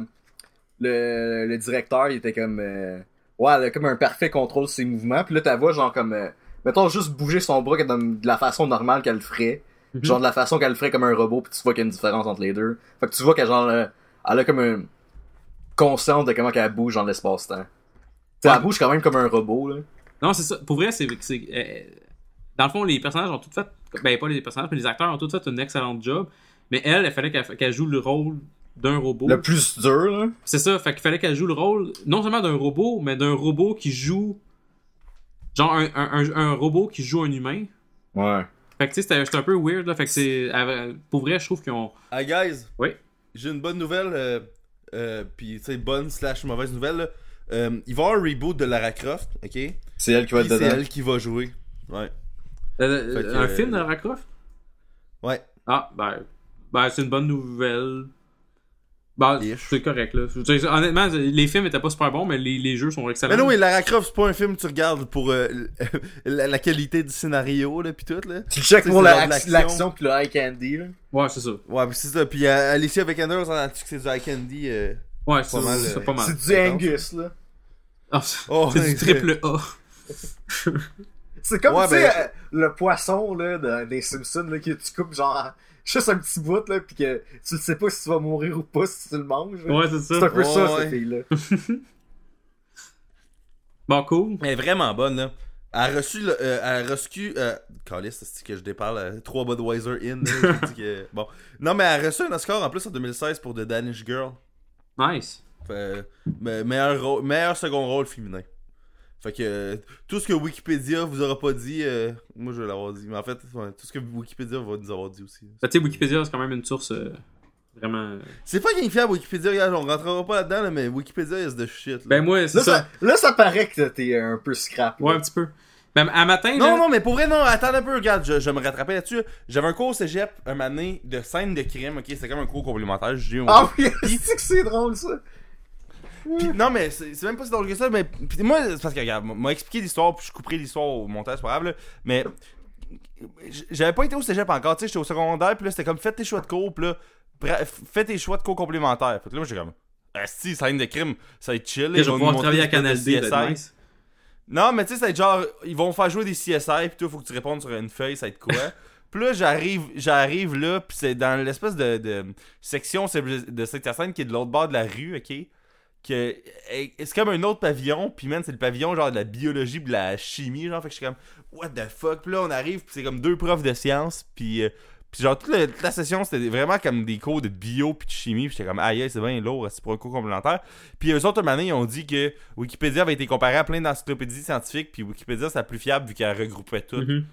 le, le directeur, il était comme... euh, ouais, elle a comme un parfait contrôle de ses mouvements. Puis là, ta voix, genre comme... euh, mettons, juste bouger son bras comme de la façon normale qu'elle le ferait. Mhm. Genre de la façon qu'elle le ferait comme un robot, puis tu vois qu'il y a une différence entre les deux. Fait que tu vois qu'elle genre... euh, elle a comme un... conscience de comment qu'elle bouge dans l'espace-temps. Tu sais, Ouais. elle bouge quand même comme un robot, là. Non, c'est ça. Pour vrai, c'est. dans le fond, les personnages ont tout fait. Ben, pas les personnages, mais les acteurs ont tout fait un excellent job. Mais elle, il fallait qu'elle qu'elle joue le rôle d'un robot. Le plus dur, là. C'est ça, fait qu'il fallait qu'elle joue le rôle non seulement d'un robot, mais d'un robot qui joue. Genre un, un, un- un robot qui joue un humain. Ouais. Fait que tu sais, c'était un peu weird là. Fait que c'est. Pour vrai, je trouve qu'ils ont. Ah, guys. Oui? J'ai une bonne nouvelle. Euh, euh, Puis, tu sais, bonne slash mauvaise nouvelle. là. Euh, il va y avoir un reboot de Lara Croft, ok? C'est elle qui va être c'est elle qui va jouer. Ouais. Euh, que, un euh, film de Lara Croft? Ouais. Ah, ben. Ben, c'est une bonne nouvelle. Ben, Ish. c'est correct là. Dire, honnêtement, les films étaient pas super bons, mais les, les jeux sont excellents. Mais non, oui, Lara Croft, c'est pas un film que tu regardes pour euh, *laughs* la, la qualité du scénario, là, pis tout, là. Tu check C'est pour l'action. pis le high candy, là. Ouais, c'est ça. Ouais, pis c'est ça. Pis euh, Alicia Vikander, on s'entend que c'est du high candy. euh, Ouais, c'est Pas mal, c'est euh, pas mal. C'est du Angus, là. Ah, c'est Oh, c'est du triple A. C'est comme, Ouais, tu sais, ben- euh, le poisson, là, de- des Simpsons, là, que tu coupes, genre, juste un petit bout, là, pis que tu ne sais pas si tu vas mourir ou pas si tu le manges. Ouais, c'est ça. C'est un peu ça, Ouais. cette fille-là. *laughs* Bon, cool. Elle est vraiment bonne, là. Elle a reçu, le, euh, elle a reçu, euh, Caliste, c'est que je déparle, euh, 3 Budweiser in, là, je dis que, *laughs* bon. Non, mais elle a reçu un Oscar en plus en 2016 pour The Danish Girl. Nice. Fait, me- meilleur, rôle- meilleur second rôle féminin. Fait que euh, tout ce que Wikipédia vous aura pas dit, euh, moi je vais l'avoir dit. Mais en fait, ouais, tout ce que Wikipédia va nous avoir dit aussi. Ben, tu sais, Wikipédia, c'est quand même une source euh, vraiment. C'est pas fiable Wikipédia, regarde, on rentrera pas là-dedans, là, mais Wikipédia is the shit. là. Ben, moi, c'est Là ça. ça, là, ça paraît que t'es un peu scrap. là. Ouais, un petit peu. Ben, à matin, Non, là- non, mais pour vrai, non, attends un peu, regarde, je, je vais me rattraper là-dessus. J'avais un cours au cégep un donné de scène de crime, ok, c'était comme un cours complémentaire, j'ai eu un Ah oui, *laughs* c'est drôle, ça. Non, mais c'est même pas si drôle que ça. Mais pis moi, c'est parce que, regarde, m'a expliqué l'histoire, puis je couperai l'histoire au montage, c'est pas grave, là. Mais j'avais pas été au cégep encore, tu sais, j'étais au secondaire, puis là, c'était comme, fais tes choix de cours, puis là, fais tes choix de cours complémentaires. Fait que là, moi, j'étais comme, ah, si, scène de crime, ça va être chill. ils vais vont nous travailler à Canal D, nice. Non, mais tu sais, ça va être genre, ils vont faire jouer des CSI, puis toi, faut que tu répondes sur une feuille, ça va être quoi. *laughs* Puis là, j'arrive, j'arrive là, puis c'est dans l'espèce de, de section de cette scène qui est de l'autre bord de la rue, ok? Que c'est comme un autre pavillon, puis man, c'est le pavillon genre de la biologie pis de la chimie, genre, fait que je suis comme, what the fuck? Puis là, on arrive, puis c'est comme deux profs de sciences, puis. euh, puis genre, toute, la session, c'était vraiment comme des cours de bio puis de chimie. Puis j'étais comme, aïe, c'est bien lourd, c'est pour un cours complémentaire. Puis eux autres, année, ils ont dit que Wikipédia avait été comparé à plein d'encyclopédies scientifiques. Puis Wikipédia, c'est la plus fiable vu qu'elle regroupait tout. Mhm.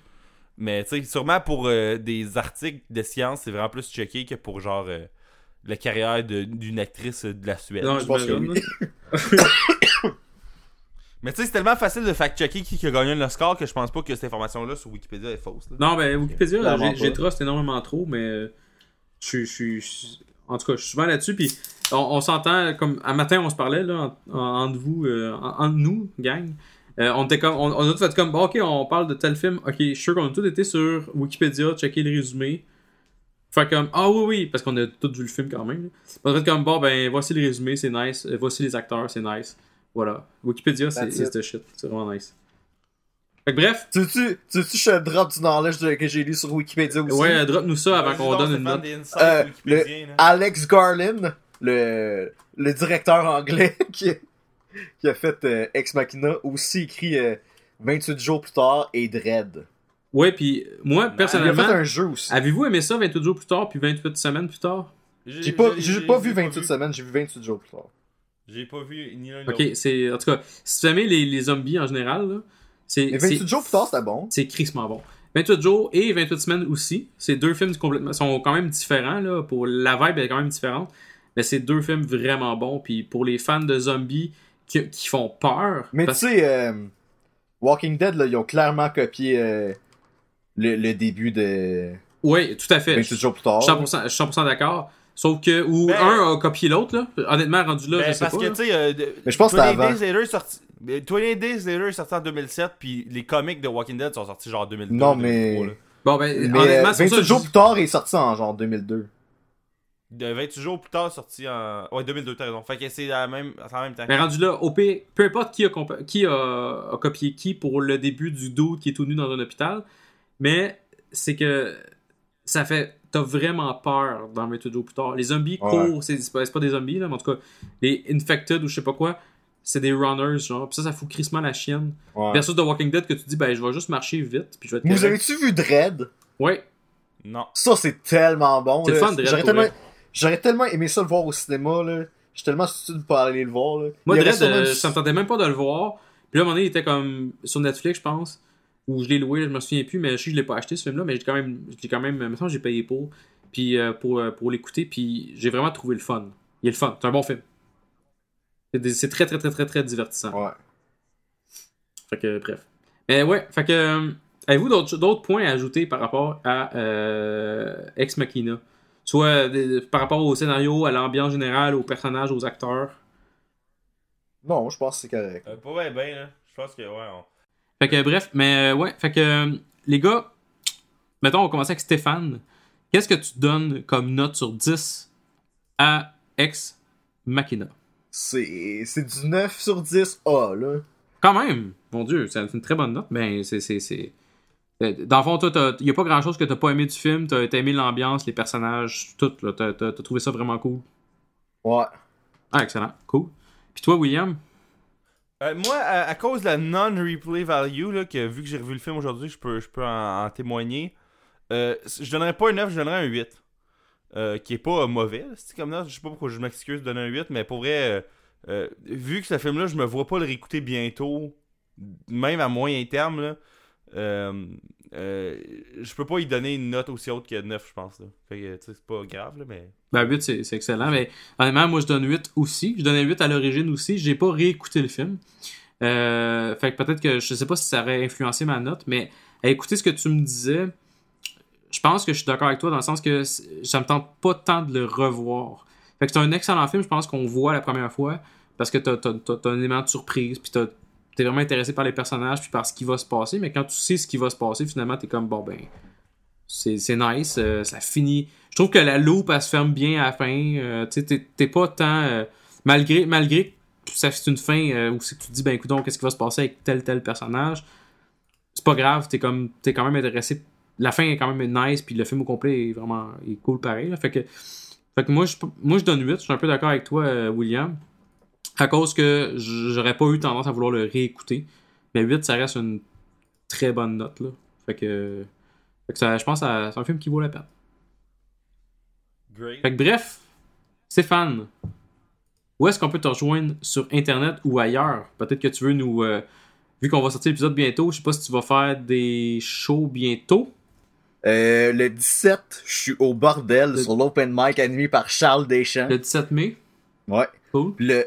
Mais tu sais, sûrement pour euh, des articles de science, c'est vraiment plus checké que pour genre euh, la carrière de- d'une actrice de la Suède. Non, je pense que j'imagine, oui. là. *coughs* Mais tu sais, c'est tellement facile de fact-checker qui qui a gagné le score que je pense pas que cette information-là sur Wikipédia est fausse. là. Non, ben, Wikipédia, j'ai- trust énormément trop, mais. euh, Je suis- je En tout cas, je suis souvent là-dessus, puis on, on s'entend, comme, un matin, on se parlait, là, en- en- entre vous, euh, en- entre nous, gang. Euh, on était comme, on, on a tout fait comme, bon, ok, on parle de tel film, ok, je suis sûr qu'on a tous été sur Wikipédia, checker le résumé. Fait comme, ah oui, oui, parce qu'on a tous vu le film quand même. a fait comme, bon, ben, voici le résumé, c'est nice. Euh, Voici les acteurs, c'est nice. Voilà. Wikipédia, c'est the shit. C'est vraiment nice. Fait que bref, Tu veux-tu, tu veux-tu que je te drop du knowledge que j'ai lu sur Wikipédia aussi? ouais, drop-nous ça avant qu'on donne une note. Euh, là. Alex Garland, le, le directeur anglais *laughs* qui, qui a fait euh, Ex Machina, aussi écrit euh, 28 jours plus tard et Dread. Ouais, puis moi, Il a fait personnellement, un jeu aussi. avez-vous aimé ça 28 jours plus tard, puis 28 semaines plus tard? J'ai pas, j'ai- pas vu 28 semaines, j'ai vu 28 jours plus tard. J'ai pas vu ni l'un ni Ok, l'autre. c'est. En tout cas, si tu aimais les, les zombies en général, là, c'est. Mais c'est- 28 jours plus tard, c'était bon. C'est crissement bon. 28 jours et 28 semaines aussi. C'est deux films complètement. sont quand même différents, là. Pour la vibe, elle est quand même différente. Mais c'est deux films vraiment bons. Puis pour les fans de zombies qui, qui font peur. Mais tu sais, euh, Walking Dead, là, ils ont clairement copié euh, le, le début de Oui, tout à fait. 28 jours plus tard. Je suis 100%, je suis 100% d'accord. Sauf que, ou Ben- un a copié l'autre, là. Honnêtement, rendu là, Ben, je sais parce pas. que, là. tu sais, euh, Mais je pense que c'était 28 avant. Days Later est sorti. mais 28 Days Later est sorti en 2007, puis les comics de Walking Dead sont sortis genre en 2002. Non, mais- 2003, là. Bon, ben, Mais honnêtement, c'est pour ça 28 que jours je- plus tard, il est sorti en genre 2002. De 28 jours plus tard, sorti en. Ouais, 2002, t'as raison. Fait que c'est la même... en même temps. Mais rendu là, au pire, peu importe qui, a, compa- qui a, a copié qui pour le début du dude qui est tout nu dans un hôpital, mais c'est que ça fait. T'as vraiment peur dans 28 jours plus tard. Les zombies Ouais. courent, c'est c'est pas, c'est pas des zombies, là, mais en tout cas, les infected ou je sais pas quoi, c'est des runners, genre. Pis ça, ça fout crissement la chienne. Ouais. Versus The Walking Dead que tu dis, ben, je vais juste marcher vite, puis je vais être Vous avez-tu vu Dread? Ouais. Non. Ça, c'est tellement bon. C'est le là. fun, Dread, J'aurais tellement... vrai. J'aurais tellement aimé ça le voir au cinéma. là. Je suis tellement stupide pour aller le voir. Là. Moi, sûrement euh, une- ça me tentait même pas de le voir. Puis là, à un moment donné, il était comme sur Netflix, je pense. Ou je l'ai loué, je me souviens plus, mais je sais que je l'ai pas acheté ce film-là, mais j'ai quand même. J'ai quand même. Me semble que j'ai payé pour. Puis euh, pour, euh, pour l'écouter, puis j'ai vraiment trouvé le fun. Il est le fun. C'est un bon film. C'est des- C'est très, très, très, très, très divertissant. Ouais. Fait que, bref. Mais ouais, fait que. euh, Avez-vous d'autres d'autres points à ajouter par rapport à euh, Ex Machina? Soit par rapport au scénario, à l'ambiance générale, aux personnages, aux acteurs? Non, je pense que c'est correct. Euh, pas bien, ben, là. Je pense que, ouais. on- Fait que bref, mais euh, ouais, fait que euh, les gars, mettons on va commencer avec Stéphane. Qu'est-ce que tu donnes comme note sur 10 à Ex Machina? C'est c'est du 9 sur 10 A, là. Quand même, mon dieu, c'est une très bonne note. Ben, c'est. c'est, c'est... euh, Dans le fond, toi, il y a pas grand chose que t'as pas aimé du film. T'as t'as aimé l'ambiance, les personnages, tout. là. T'as t'as- t'as trouvé ça vraiment cool. Ouais. Ah, excellent. Cool. Puis toi, William? Euh, moi, à, cause de la non-replay value, là, que vu que j'ai revu le film aujourd'hui, je peux, je peux en, témoigner. euh, je donnerais pas un 9, je donnerais un 8. Euh, qui est pas euh, mauvais, c'est comme là. Je sais pas pourquoi je m'excuse de donner un 8, mais pour vrai, euh, vu que ce film-là, je me vois pas le réécouter bientôt, même à moyen terme, là, je peux pas y donner une note aussi haute que 9, je pense. Là. Fait que, c'est pas grave, là, mais. Ben 8, c'est excellent. Mais honnêtement, moi, je donne 8 aussi. Je donnais 8 à l'origine aussi. J'ai pas réécouté le film. Euh, fait que peut-être que je sais pas si ça aurait influencé ma note, mais à écouter ce que tu me disais, je pense que je suis d'accord avec toi dans le sens que ça me tente pas tant de le revoir. Fait que c'est un excellent film, je pense qu'on voit la première fois parce que t'as un élément de surprise, puis t'as- t'es vraiment intéressé par les personnages, puis par ce qui va se passer, mais quand tu sais ce qui va se passer, finalement, t'es comme, bon, ben, c'est nice, euh, ça finit. Je trouve que la loupe, elle se ferme bien à la fin. euh, tu t'es- pas tant. euh, malgré, malgré que ça c'est une fin euh, où c'est tu te dis, ben écoute, qu'est-ce qui va se passer avec tel tel personnage C'est pas grave, t'es comme quand même intéressé. La fin est quand même nice, puis le film au complet est vraiment est cool pareil. Fait que, fait que moi, je, moi, je donne 8. Je suis un peu d'accord avec toi, William. À cause que j'aurais pas eu tendance à vouloir le réécouter. Mais 8, ça reste une très bonne note. Là. Fait que. Fait que ça, je pense que c'est un film qui vaut la peine. Great. Fait que bref, Stéphane, où est-ce qu'on peut te rejoindre sur Internet ou ailleurs? Peut-être que tu veux nous... euh, vu qu'on va sortir l'épisode bientôt, je sais pas si tu vas faire des shows bientôt. Euh, le 17, je suis au bordel Le- sur l'open mic animé par Charles Deschamps. Le 17 mai? Ouais. Cool. Le,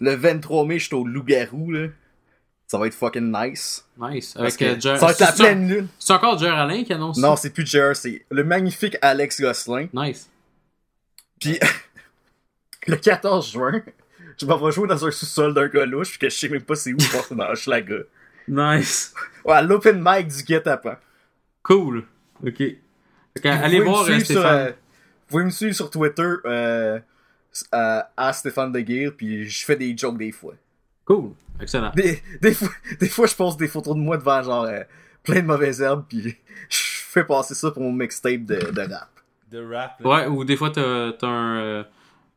le 23 mai, je suis au Loup-Garou, là. Ça va être fucking nice. Nice. Avec que euh, Jer- ça va être la c'est- pleine lune. C'est encore Jer Alain qui annonce Non, c'est plus Jer, c'est le magnifique Alex Gosselin. Nice. Puis, *laughs* le 14 juin, je m'en vais jouer dans un sous-sol d'un gars louche, que je sais même pas c'est où, je pense que c'est dans Hochelaga. Nice. Ouais, l'open mic du guet-apens. Cool. Ok. Allez voir euh, Stéphane. euh, vous pouvez me suivre sur Twitter euh, euh, à Stéphane Deguire, puis je fais des jokes des fois. Cool. Excellent. Des, des, fois, *laughs* des fois, je poste des photos de moi devant genre euh, plein de mauvaises herbes, puis *laughs* je fais passer ça pour mon mixtape de, de rap. De rap. là. Ouais, ou des fois, t'as t'as un. euh,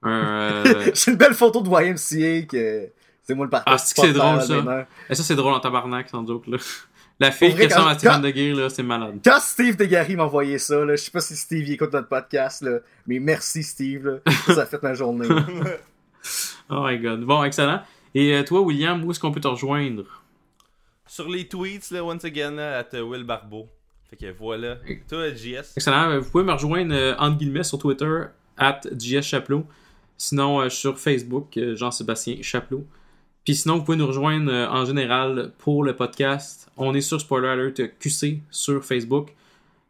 un *laughs* euh, J'ai une belle photo de YMCA que c'est moi le partenaire. Ah, c'est que c'est drôle, ça. Et ça, c'est drôle en tabarnak, sans joke, là. La fille qui ressemble à Stéphane quand- Deguire, là, c'est malade. Quand Steve Degary m'a envoyé ça, là, je sais pas si Steve écoute notre podcast, là, mais merci Steve, là, *laughs* ça a fait ma journée. *laughs* Oh my god. Bon, excellent. Et euh, toi, William, où est-ce qu'on peut te rejoindre? Sur les tweets, là, once again, at Will Barbeau. Fait que voilà. Toi, JS. Excellent. Euh, Vous pouvez me rejoindre, euh, entre guillemets, sur Twitter, at JS Chaplot. Sinon, euh, sur Facebook, euh, Jean-Sébastien Chaplot. Puis sinon, vous pouvez nous rejoindre euh, en général pour le podcast. On est sur Spoiler Alert QC sur Facebook.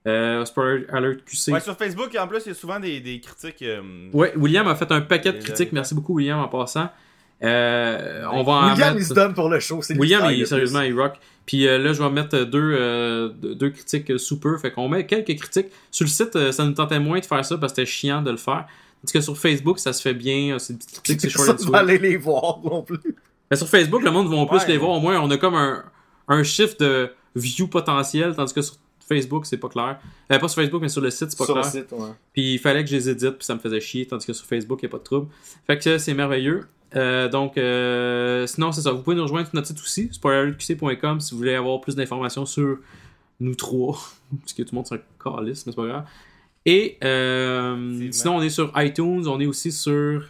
Euh, Spoiler Alert QC. Ouais, sur Facebook, en plus, il y a souvent des, des critiques. euh, Ouais, William a fait un paquet de critiques. Merci beaucoup, William, en passant. Euh, on va en William, mettre... il se donne pour le show, c'est William, il, sérieusement, il rock. Puis euh, là, je vais mettre deux, euh, deux deux critiques euh, super. Fait qu'on met quelques critiques. Sur le site, ça nous tentait moins de faire ça parce que c'était chiant de le faire. Tandis que sur Facebook, ça se fait bien. C'est des petites critiques, c'est short Ça, and tu sweet. vas aller les voir non plus. Mais sur Facebook, le monde va plus Ouais. les voir. Au moins, on a comme un, un chiffre de view potentiel. Tandis que sur Facebook, c'est pas clair. Euh, pas sur Facebook, mais sur le site, c'est pas Sur le clair. site, ouais. Puis il fallait que je les édite, puis ça me faisait chier, tandis que sur Facebook, il n'y a pas de trouble. Fait que c'est merveilleux. Euh, donc, euh, sinon, c'est ça. Vous pouvez nous rejoindre sur notre site aussi, spoilerqc.com, si vous voulez avoir plus d'informations sur nous trois. *laughs* Parce que tout le monde s'en calisse, mais c'est pas grave. Et euh, sinon, on est sur iTunes, on est aussi sur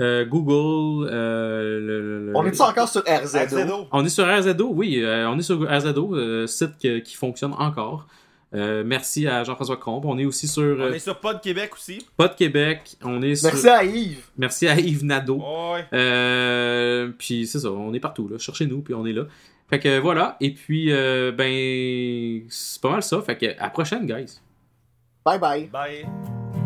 euh, Google. euh, le- On est encore sur RZO? RZO. on est sur RZO, oui, euh, on est sur RZO, euh, site que- qui fonctionne encore. Euh, merci à Jean-François Combe. On est aussi sur On est sur Pod Québec aussi. Pod Québec. On est sur... Merci à Yves. Merci à Yves Nadeau. Ouais. Euh, puis c'est ça, on est partout là. Cherchez-nous, puis on est là. Fait que voilà. Et puis, euh, ben, c'est pas mal ça. Fait que à la prochaine, guys. Bye bye. Bye.